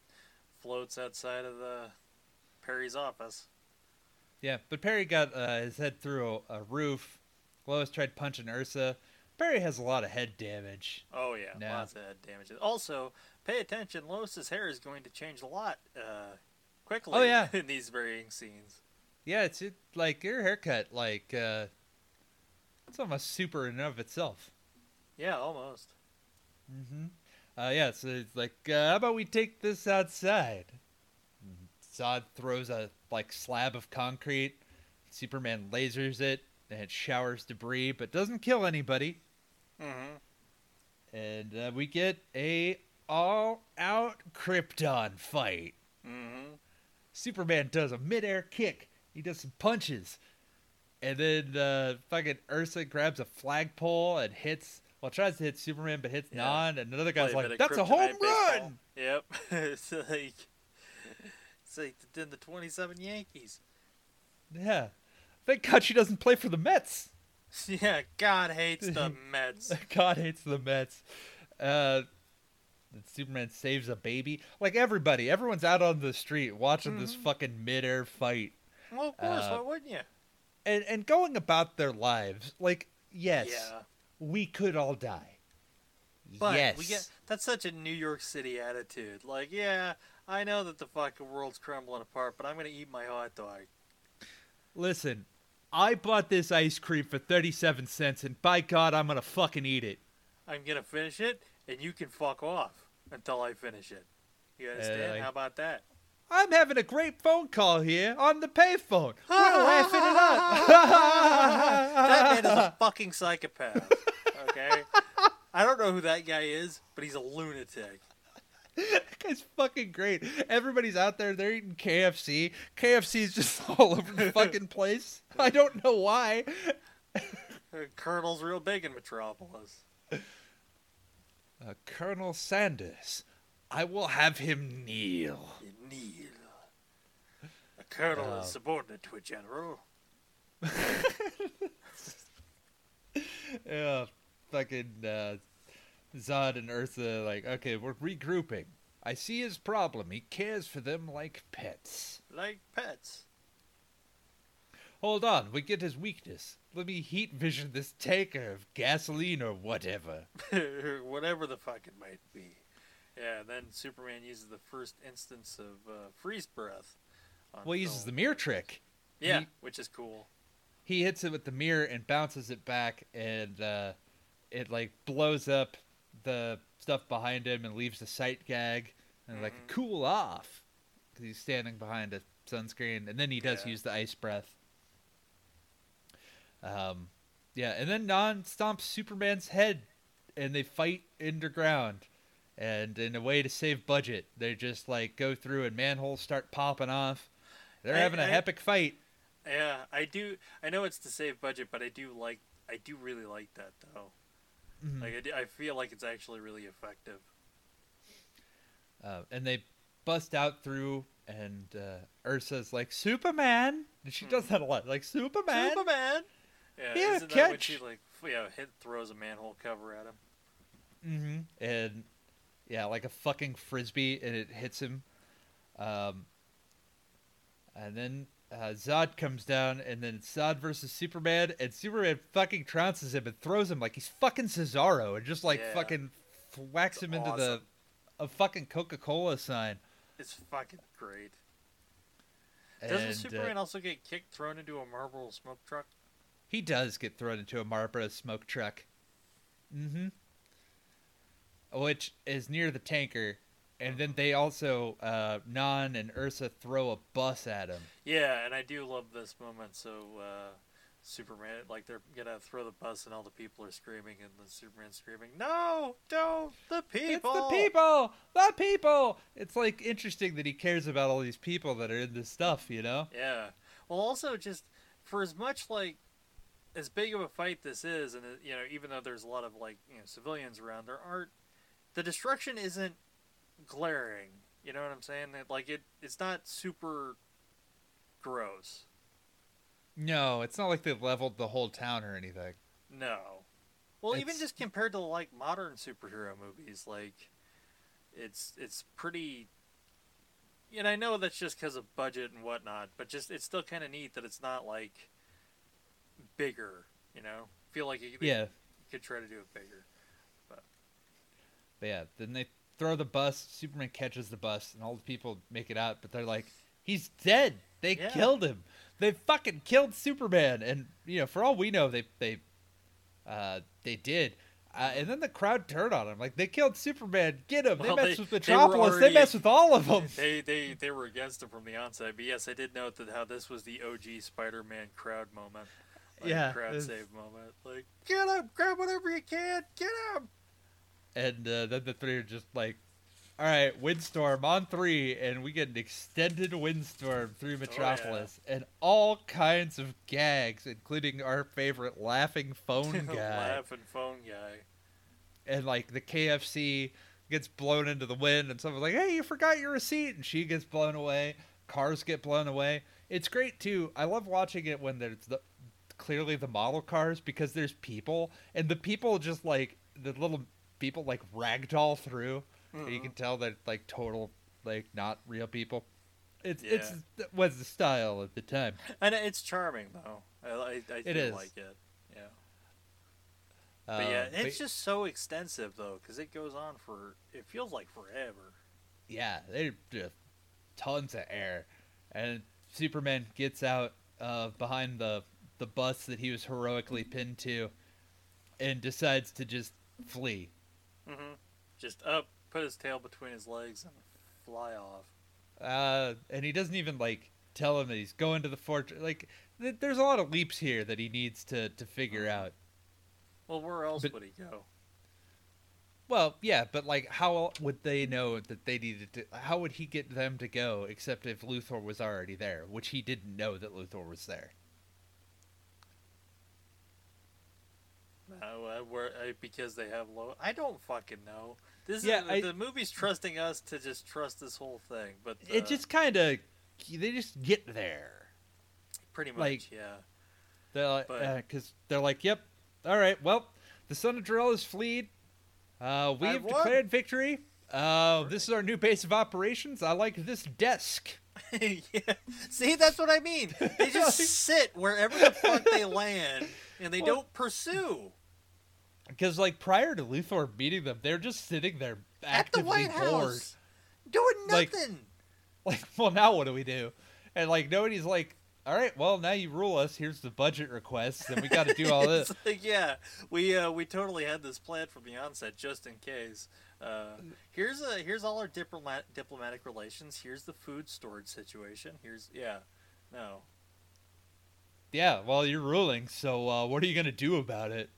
floats outside of the Perry's office. Yeah, but Perry got uh, his head through a, a roof. Lois tried punching Ursa. Perry has a lot of head damage. Oh yeah, No. lots of head damage. Also, pay attention. Lois's hair is going to change a lot uh, quickly. Oh, yeah. in these varying scenes. Yeah, it's it, like your haircut. Like uh, it's almost super in and of itself. Yeah, almost. Mm-hmm. Uh, yeah, so it's like, uh, how about we take this outside? Zod throws a like slab of concrete. Superman lasers it, and it showers debris, but doesn't kill anybody. Mm-hmm. And uh, we get a all-out Krypton fight. Mm-hmm. Superman does a midair kick. He does some punches. And then uh, fucking Ursa grabs a flagpole and hits, well, tries to hit Superman, but hits Yeah. Non. And another guy's Play like, of that's a home kryptonite baseball." run! Yep. it's like it's like the, the twenty-seven Yankees. Yeah. Thank God she doesn't play for the Mets. Yeah, God hates the Mets. God hates the Mets. Uh, Superman saves a baby. Like everybody, everyone's out on the street watching this Mhm. fucking midair fight. Well, of course, Uh, why wouldn't you? And, and going about their lives. Like, yes, Yeah, we could all die. but yes. we get that's such a New York City attitude. Like, yeah, I know that the fucking world's crumbling apart, but I'm gonna eat my hot dog. Listen, I bought this ice cream for 37 cents, and by God, I'm gonna fucking eat it. I'm gonna finish it, and you can fuck off until I finish it. You understand? like- How about that? I'm having a great phone call here on the payphone. We're laughing it up. that man is a fucking psychopath. Okay, I don't know who that guy is, but he's a lunatic. That guy's fucking great. Everybody's out there, they're eating KFC. KFC's just all over the fucking place. I don't know why. Colonel's real big in Metropolis. Uh, Colonel Sanders, I will have him kneel. Neil. A colonel Oh. is subordinate to a general. yeah, fucking uh, Zod and Ursa like, okay, we're regrouping. I see his problem. He cares for them like pets. Like pets. Hold on, we get his weakness. Let me heat vision this tanker of gasoline or whatever. Whatever the fuck it might be. Yeah, then Superman uses the first instance of uh, freeze breath. Well, he uses the mirror trick. Yeah, he- which is cool. He hits it with the mirror and bounces it back, and uh, it like blows up the stuff behind him and leaves the sight gag and like Mhm. cool off because he's standing behind a sunscreen, and then he does Yeah. use the ice breath. Um, yeah, and then Non stomps Superman's head, and they fight underground. And in a way to save budget, they just like go through and manholes start popping off. They're I- having a epic fight. Yeah, I do. I know it's to save budget, but I do like. I do really like that though. Mhm. Like I, do- I feel like it's actually really effective. Uh, and they bust out through, and uh, Ursa's like Superman, and she does that a lot, like Superman. Superman. Yeah, Yeah, isn't that when catch. she like yeah hit throws a manhole cover at him? hmm And yeah, like a fucking frisbee, and it hits him. Um, and then uh, Zod comes down, and then it's Zod versus Superman, and Superman fucking trounces him and throws him like he's fucking Cesaro, and just like Yeah. fucking whacks It's him into awesome. the a fucking Coca Cola sign. It's fucking great. Doesn't And, uh, Superman also get kicked, thrown into a Marlboro smoke truck? He does get thrown into a Marlboro smoke truck. Mm-hmm. Which is near the tanker. And then they also, uh, Non and Ursa throw a bus at him. Yeah, and I do love this moment. So uh, Superman, like they're gonna throw the bus, and all the people are screaming, and the Superman screaming, "No, don't the people!" It's the people! The people! It's like interesting that he cares about all these people that are in this stuff, you know? Yeah. Well, also just for as much like as big of a fight this is, and uh, you know, even though there's a lot of like you know civilians around, there aren't the destruction isn't glaring. You know what I'm saying? Like it, it's not super gross. No, it's not like they leveled the whole town or anything. No. Well, even just compared to like modern superhero movies, like it's it's pretty. And I know that's just because of budget and whatnot, but just it's still kind of neat that it's not like bigger. You know, feel like you, Yeah. you could try to do it bigger. But yeah, then they throw the bus. Superman catches the bus, and all the people make it out. But they're like, "He's dead. They Yeah. killed him. They fucking killed Superman." And you know, for all we know, they they uh, they did. Uh, and then the crowd turned on him, like they killed Superman. Get him! They Well, messed they- with they were Metropolis. They, already- messed with all of them. They they they were against him from the onset, but yes, I did note that how this was the OG Spider-Man crowd moment. Like, Yeah, crowd save moment. Like, get him, grab whatever you can, get him. And uh, then the three are just like, "All right, windstorm on three, and we get an extended windstorm Oh, through Metropolis, and all kinds of gags, including our favorite laughing phone guy." Laughing phone guy. and like the KFC gets blown into the wind, and someone's like, "Hey, you forgot your receipt," and she gets blown away. Cars get blown away. It's great too. I love watching it when there's the clearly the model cars because there's people, and the people just like the little people like ragdoll through. and You can tell that like total like not real people. It's Yeah. it's it was the style at the time. And it's charming though. I I, I It is. like it. Yeah. But yeah, Um, it's just so extensive though, because it goes on for it feels like forever. yeah, they're just tons of air. And Superman gets out uh, behind the the bus that he was heroically pinned to, and decides to just flee. Hmm Just up, put his tail between his legs, and fly off. Uh, and he doesn't even like tell him that he's going to the fortress. Like, th- there's a lot of leaps here that he needs to to figure out. Well, where else But- would he go? Well, yeah, but like, how would they know that they needed to? How would he get them to go except if Luthor was already there, which he didn't know that Luthor was there. Uh, uh, where uh, because they have low. I don't fucking know. This Yeah, is I- the movie's trusting us to just trust this whole thing, but uh, it just kind of they just get there. pretty much like- yeah. They're like, because they're like, yep, all right. Well, the son of Jor-El is fleed. Uh, we have declared victory. Uh, this is our new base of operations. I like this desk. yeah. See, that's what I mean. They just sit wherever the fuck they land, and they Well- don't pursue. Because like prior to Luthor beating them, they're just sitting there At the actively White bored. House, doing nothing. Like, well, now what do we do? And like nobody's like, all right, well now you rule us. Here's the budget requests, and we got to do all this. Like, yeah, we uh, we totally had this planned from the onset, just in case. Uh, here's a here's all our diplomat diplomatic relations. Here's the food storage situation. Here's yeah, no. Yeah, well you're ruling, so uh, what are you gonna do about it?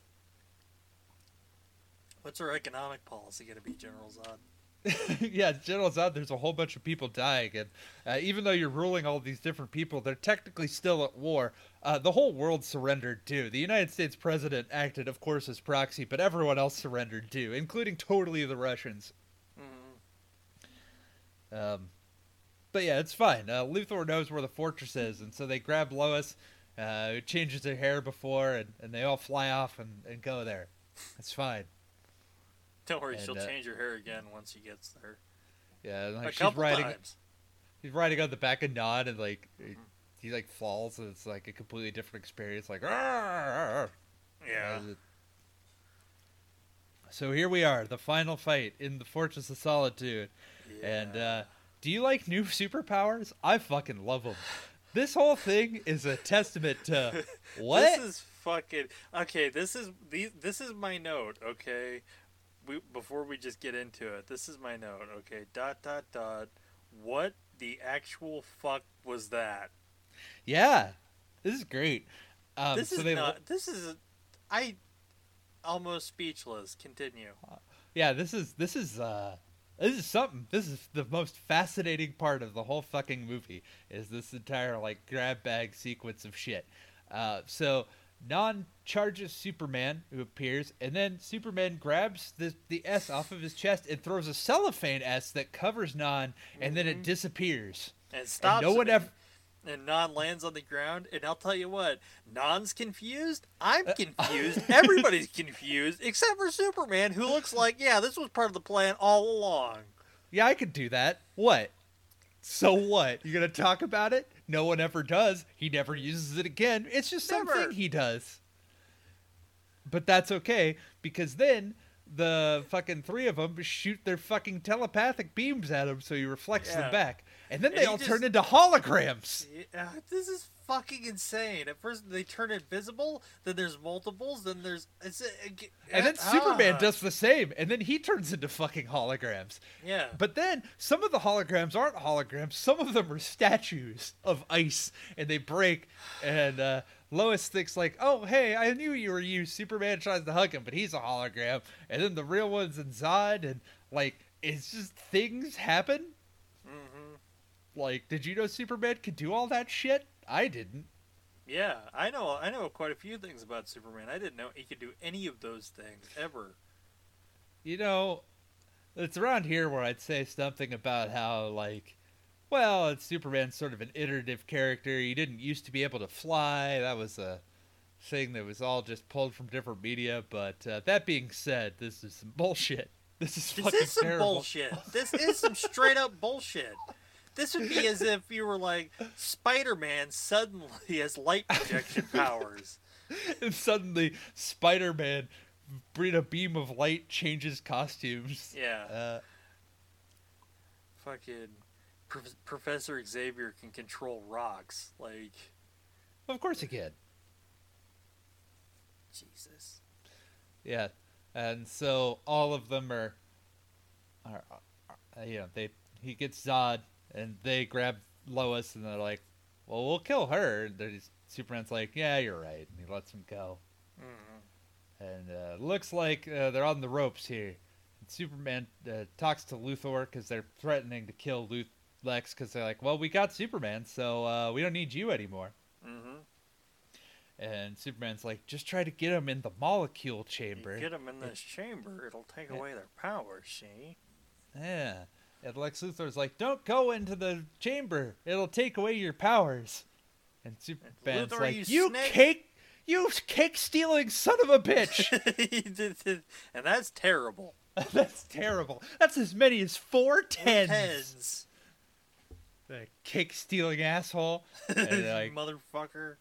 What's our economic policy going to be, General Zod? yeah, General Zod, there's a whole bunch of people dying, and uh, even though you're ruling all these different people, they're technically still at war. Uh, the whole world surrendered too. The United States president acted, of course, as proxy, but everyone else surrendered too, including totally the Russians. Mhm. Um, but yeah, it's fine. Uh, Luthor knows where the fortress is, and so they grab Lois, uh, who changes her hair before, and, and they all fly off and, and go there. It's fine. Don't worry, And, she'll uh, change her hair again once she gets there. Yeah, and, a like she's riding. times. He's riding on the back of Non, and like he like falls, and it's like a completely different experience. Like, "Arr!" Yeah. Uh, So here we are, the final fight in the Fortress of Solitude. And Yeah. uh, do you like new superpowers? I fucking love them. This whole thing is a testament to what? This is fucking okay. This is the this is my note. Okay, we before we just get into it, this is my note. Okay, dot dot dot. What the actual fuck was that? yeah, this is great. Um, this so is not. This is. I almost speechless. Continue. yeah, this is this is uh, this is something. This is the most fascinating part of the whole fucking movie. Is this entire like grab bag sequence of shit. Uh, so Non charges Superman, who appears, and then Superman grabs the the S off of his chest and throws a cellophane S that covers Non, and then it Mhm. disappears. And stops. no one ever- And Non lands on the ground, and I'll tell you what, Non's confused. I'm Uh, confused. Everybody's confused, except for Superman, who looks like, yeah, this was part of the plan all along. Yeah, I could do that. What? So what? You're gonna talk about it? No one ever does. He never uses it again. It's just Never. something he does. But that's okay because then the fucking three of them shoot their fucking telepathic beams at him, so he reflects Yeah. them back, and then And they he all just- turn into holograms. Yeah, this is fucking insane. At first, they turn invisible, then there's multiples, then there's. It's, uh, And then ah, Superman does the same, and then he turns into fucking holograms. Yeah. But then some of the holograms aren't holograms. Some of them are statues of ice, and they break. And uh, Lois thinks like, "Oh, hey, I knew you were you." Superman tries to hug him, but he's a hologram. And then the real one's in Zod, and like, it's just things happen. hmm Like, did you know Superman could do all that shit? I didn't. Yeah, I know. I know quite a few things about Superman. I didn't know he could do any of those things ever. You know, it's around here where I'd say something about how, like, well, it's Superman's sort of an iterative character. He didn't used to be able to fly. That was a thing that was all just pulled from different media. But uh, that being said, this is some bullshit. This is fucking terrible. This is some terrible. bullshit. This is some straight up bullshit. This would be as if you were like Spider Man suddenly has light projection powers. and suddenly, Spider-Man, in a beam of light, changes costumes. Yeah. Uh, Fucking Pro- Professor Xavier can control rocks. Like, of course he can. Jesus. Yeah, and so all of them are, are, are you know, they he gets Zod and they grab Lois and they're like, well, we'll kill her. And Superman's like, yeah, you're right, and he lets him go. Mhm. And uh, looks like uh, they're on the ropes here. And Superman uh, talks to Luthor because they're threatening to kill Luth- Lex because they're like, well, we got Superman, so uh, we don't need you anymore. Mhm. And Superman's like, just try to get him in the molecule You chamber. get them in this chamber, it'll take Yeah. away their powers. See? Yeah. And Lex Luthor's like, don't go into the chamber. It'll take away your powers. And Superman's Luthor, like, you you, snake." cake, You cake stealing son of a bitch! He did- did- and that's terrible. That's terrible. That's as many as four tens. Tens. The kick stealing asshole. And like Motherfucker.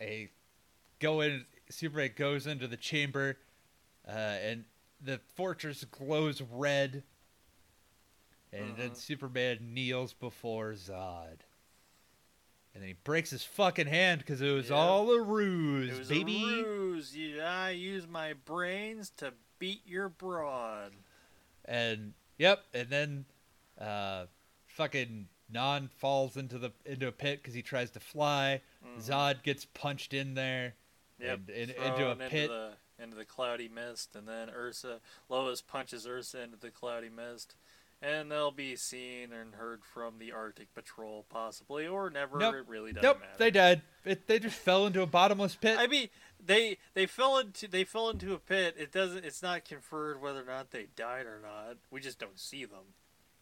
a go in Superman goes into the chamber, uh, and the fortress glows red. And then Mhm. Superman kneels before Zod. And then he breaks his fucking hand because it was Yep. all a ruse, It was baby. a ruse. I use my brains to beat your broad. And yep, and then uh, fucking Non falls into the into a pit because he tries to fly. Mhm. Zod gets punched in there. Yep, and- and into a pit. Into the, into the cloudy mist, and then Ursa, Lois punches Ursa into the cloudy mist, and they'll be seen and heard from the Arctic Patrol, possibly, or never. Nope. It really doesn't Nope, matter. they died. It, they just fell into a bottomless pit. I mean, they they fell into they fell into a pit. It doesn't. It's not conferred whether or not they died or not. We just don't see them.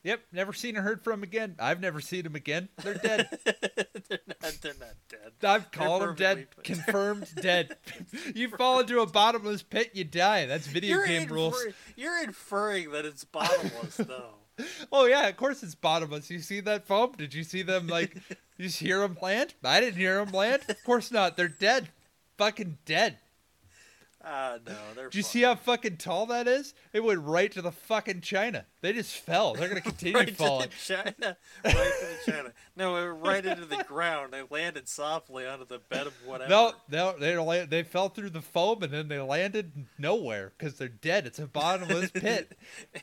Yep, never seen or heard from again. I've never seen them again. They're dead. they're not. They're not dead. I've called them dead. Confirmed dead. you fall into a bottomless pit, you die. That's video You're, game infer- rules. you're inferring that it's bottomless, though. Oh yeah, of course it's bottomless. You see that foam? Did you see them like? you just hear them land? I didn't hear them land. Of course not. They're dead. Fucking dead. Ah, no, they're. Did you see how fucking tall that is? It went right to the fucking China. They just fell. They're gonna continue right falling. to the China, right to the China. No, it went right into the ground. They landed softly onto the bed of whatever. No, no, they they fell through the foam and then they landed nowhere because they're dead. It's a bottomless pit.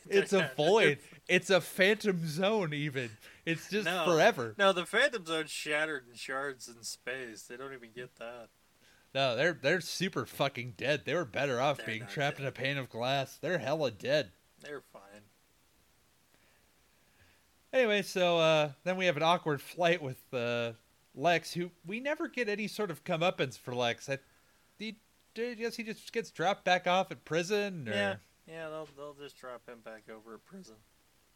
It's a void. It's a phantom zone. Even it's just No. forever. No, the Phantom Zone shattered in shards in space. They don't even get that. No, they're they're super fucking dead. They were better off They're being trapped in a pane of glass. They're hella dead. They're fine. Anyway, so uh, then we have an awkward flight with uh, Lex, who we never get any sort of comeuppance for Lex. I, he, I guess he just gets dropped back off at prison. Or, Yeah, yeah. They'll they'll just drop him back over at prison.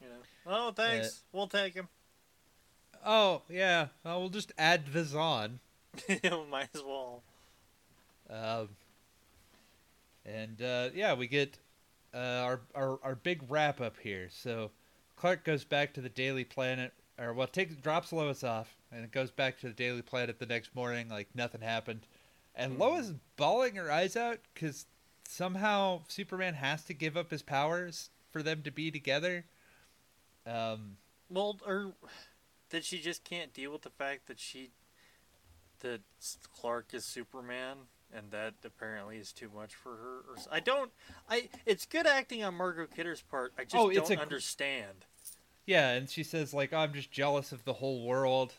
You know. Oh, thanks. We'll take him. Oh yeah. Well, we'll just add this on. Might as well. Um, and uh, yeah, we get uh, our, our our big wrap up here. So Clark goes back to the Daily Planet, or well, takes drops Lois off, and it goes back to the Daily Planet the next morning, like nothing happened. And Mhm. Lois is bawling her eyes out because somehow Superman has to give up his powers for them to be together. Um, Well, or that she just can't deal with the fact that she that Clark is Superman, and that apparently is too much for her. Or I don't. I. It's good acting on Margot Kidder's part. I just Oh, don't a- understand. yeah, and she says like, "I'm just jealous of the whole world,"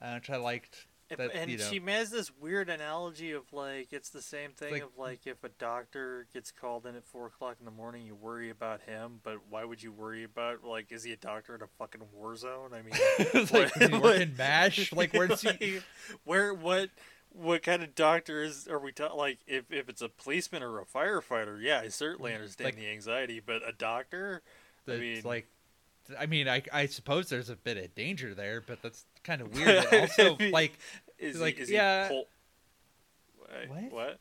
uh, which I liked. That, and you know. she has this weird analogy of like it's the same thing like- of like if a doctor gets called in at four o'clock in the morning, you worry about him, but why would you worry about like is he a doctor in a fucking war zone? I mean, like, What- does he work what- in MASH? Like, where's does he? Where what what kind of doctor is are we talking like if, if it's a policeman or a firefighter yeah i certainly understand Mm, Like- the anxiety but a doctor I mean- like, I mean, I I suppose there's a bit of danger there, but that's kind of weird. Also, I mean, like, is like, he, is yeah. pol- What? what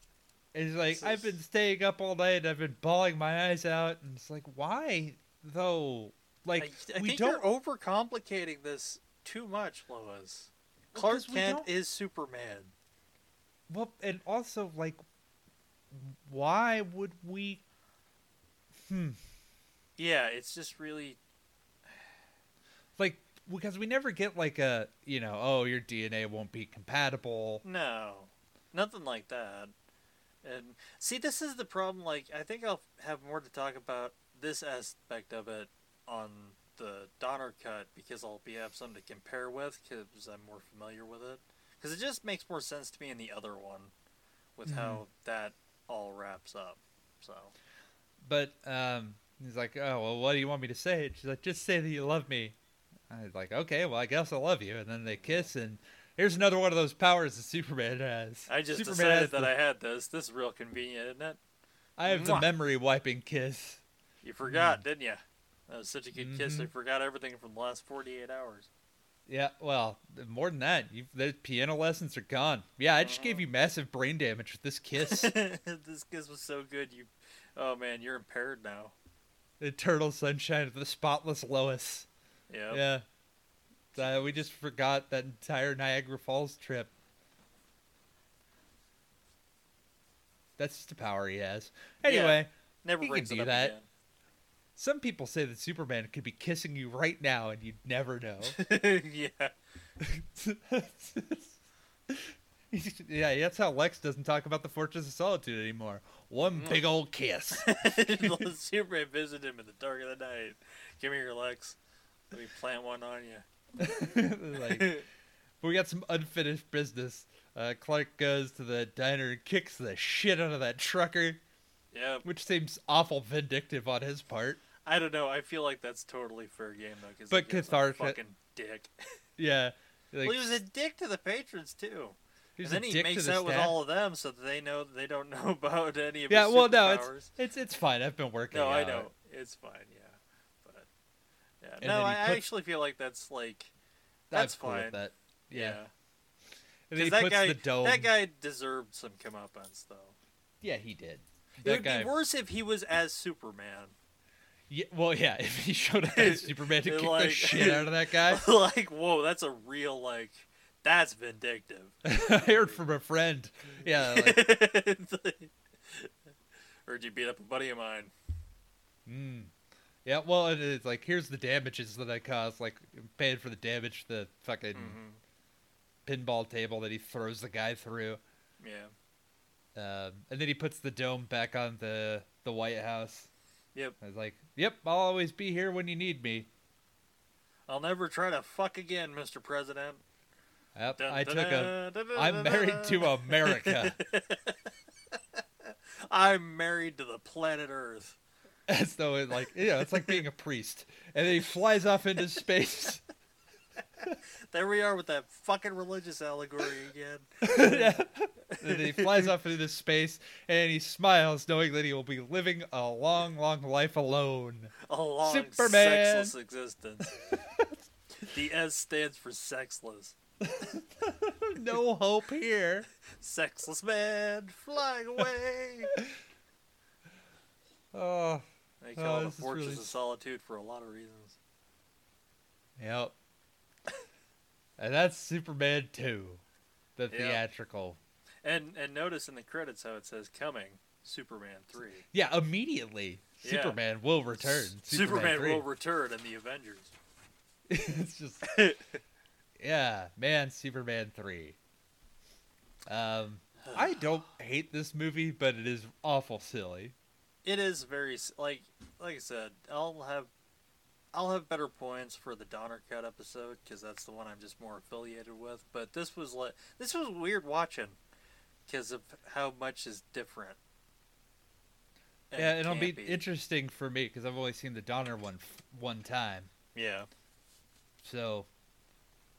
it's like I've been staying up all night. I've been bawling my eyes out, and it's like, why though? Like, I, I we don't. overcomplicating this too much lois clark kent is superman Well, and also, like, why would we? Hmm. yeah it's just really Like, because we never get like a, you know, oh, your DNA won't be compatible. No, nothing like that. And see, this is the problem. Like, I think I'll have more to talk about this aspect of it on the Donner cut because I'll be have something to compare with because I'm more familiar with it. Because it just makes more sense to me in the other one, with how that all wraps up. So But um, he's like, oh well, what do you want me to say? And she's like, just say that you love me. I was like, okay, well, I guess I love you. And then they kiss, and here's another one of those powers that Superman has. I just Superman decided that the- I had this. This is real convenient, isn't it? I have the memory wiping kiss. You forgot, didn't you? That was such a good kiss. I Mhm. forgot everything from the last 48 hours. Yeah, well, more than that, you the piano lessons are gone. Yeah, I just gave you massive brain damage with this kiss. this kiss was so good. You, oh man, you're impaired now. Eternal sunshine of the spotless Lois. Yep. Yeah. Uh, we just forgot that entire Niagara Falls trip. That's just the power he has. Anyway, Never He can brings do that. Some people say that Superman could be kissing you right now and you'd never know. yeah. yeah, that's how Lex doesn't talk about the Fortress of Solitude anymore. One Mm. big old kiss. Superman visited him in the dark of the night. Give me your Lex. Let me plant one on you. like, but we got some unfinished business. Uh, Clark goes to the diner and kicks the shit out of that trucker, yep. which seems awful vindictive on his part. I don't know. I feel like that's totally fair game though, because But cathartic- fucking dick. Yeah. Like, well, he was a dick to the patrons too. and then a he makes out with all of them, so that they know they don't know about any of Yeah, his well, no, it's it's it's fine. I've been working. No, I know it's fine. Yeah, but yeah, And no, I, puts- actually feel like that's like that's cool with fine. that. yeah. Yeah. And he Because that guy, that guy deserved some comeuppance, though. Yeah, he did. it would guy. be worse if he was as Superman. Yeah, well, yeah. If he showed up as Superman to kick the shit out of that guy, like, whoa, that's a real like, that's vindictive. I heard from a friend. Yeah, like, Heard you beat up a buddy of mine. mm. yeah. Well, it is like here's the damages that I caused. Like paying for the damage to the fucking hmm pinball table that he throws the guy through. Yeah. Um, and then he puts the dome back on the the White House. Yep. I was like, "Yep, I'll always be here when you need me." I'll never try to fuck again, Mr. President. Yep, Dun, I dun, took a. dun, I'm married to America. I'm married to the planet Earth. As though it like you know, it's like being a priest, and then he flies off into space. There we are with that fucking religious allegory again. yeah. And he flies off into space, and he smiles, knowing that he will be living a long, long life alone. A long, Superman. sexless existence. the S stands for sexless. no hope here. Sexless man flying away. Oh, They Oh, call it a Fortress really- of Solitude for a lot of reasons. yep. And that's Superman 2, the theatrical. And and notice in the credits how it says coming Superman three. Yeah, immediately, Yeah. Superman will return. S- Superman, 3. will return in the Avengers. it's just, yeah, man, Superman 3. Um, I don't hate this movie, but it is awful silly. It is very like like I said. I'll have I'll have better points for the Donner Cut episode because that's the one I'm just more affiliated with. But this was like this was weird watching because of how much is different. yeah, it'll be interesting for me because I've only seen the Donner one f- one time. Yeah, So,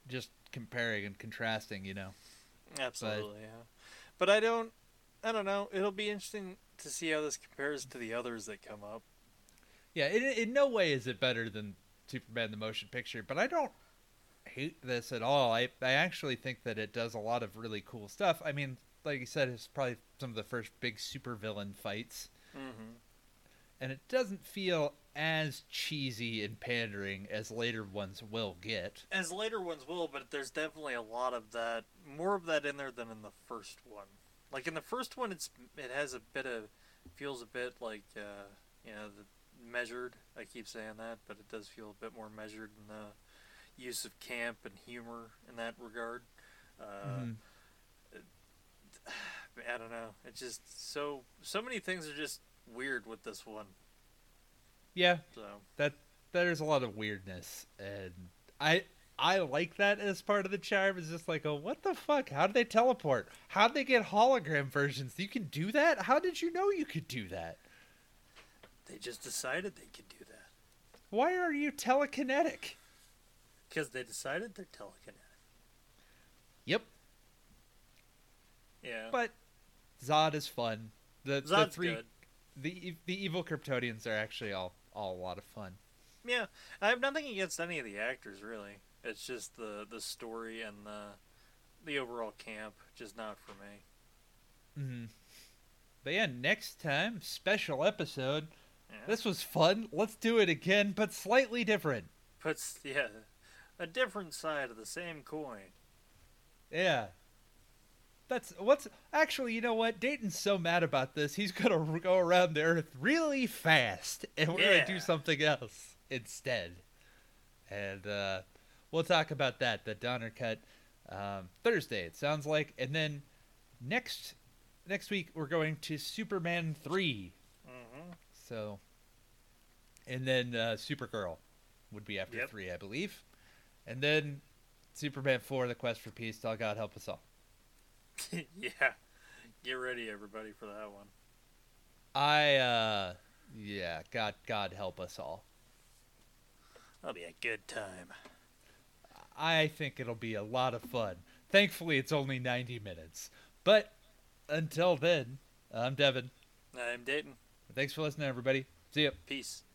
just comparing and contrasting, you know. absolutely. yeah, but I don't. I don't know. It'll be interesting to see how this compares to the others that come up. Yeah, in, in no way is it better than Superman the Motion Picture, but I don't hate this at all. I, I actually think that it does a lot of really cool stuff. I mean, like you said, it's probably some of the first big supervillain fights, Mm-hmm. and it doesn't feel as cheesy and pandering as later ones will get. As later ones will, but there's definitely a lot of that, more of that in there than in the first one. Like in the first one, it's it has a bit of feels a bit like uh, you know the measured. I keep saying that, but it does feel a bit more measured in the use of camp and humor in that regard. Uh, Mhm. I don't know. It's just so so many things are just weird with this one. Yeah, So that there's a lot of weirdness, and I I like that as part of the charm. It's just like, oh, what the fuck? How did they teleport? How did they get hologram versions? You can do that? How did you know you could do that? They just decided they could do that Why are you telekinetic? because they decided they're telekinetic. Yep, Yeah. but Zod is fun. The the Zod's three good. the the evil Kryptonians are actually all all a lot of fun. Yeah, I have nothing against any of the actors really. It's just the the story and the the overall camp just not for me. hmm But yeah, next time special episode. Yeah. This was fun. Let's do it again, but slightly different. puts yeah a different side of the same coin. Yeah. That's what's actually, you know what? Dayton's so mad about this, he's gonna go around the earth really fast, and we're gonna do something else instead. And uh, we'll talk about that, the Donner Cut, um, Thursday. It sounds like, and then next next week we're going to Superman three. So, and then uh, Supergirl would be after Yep. three, I believe, and then Superman four, The Quest for Peace. Till God help us all. yeah, get ready everybody for that one. I uh yeah, God God help us all. That'll be a good time. I think it'll be a lot of fun. Thankfully it's only 90 minutes. But until then, I'm Devin. I'm Dayton. Thanks for listening everybody. See ya. Peace.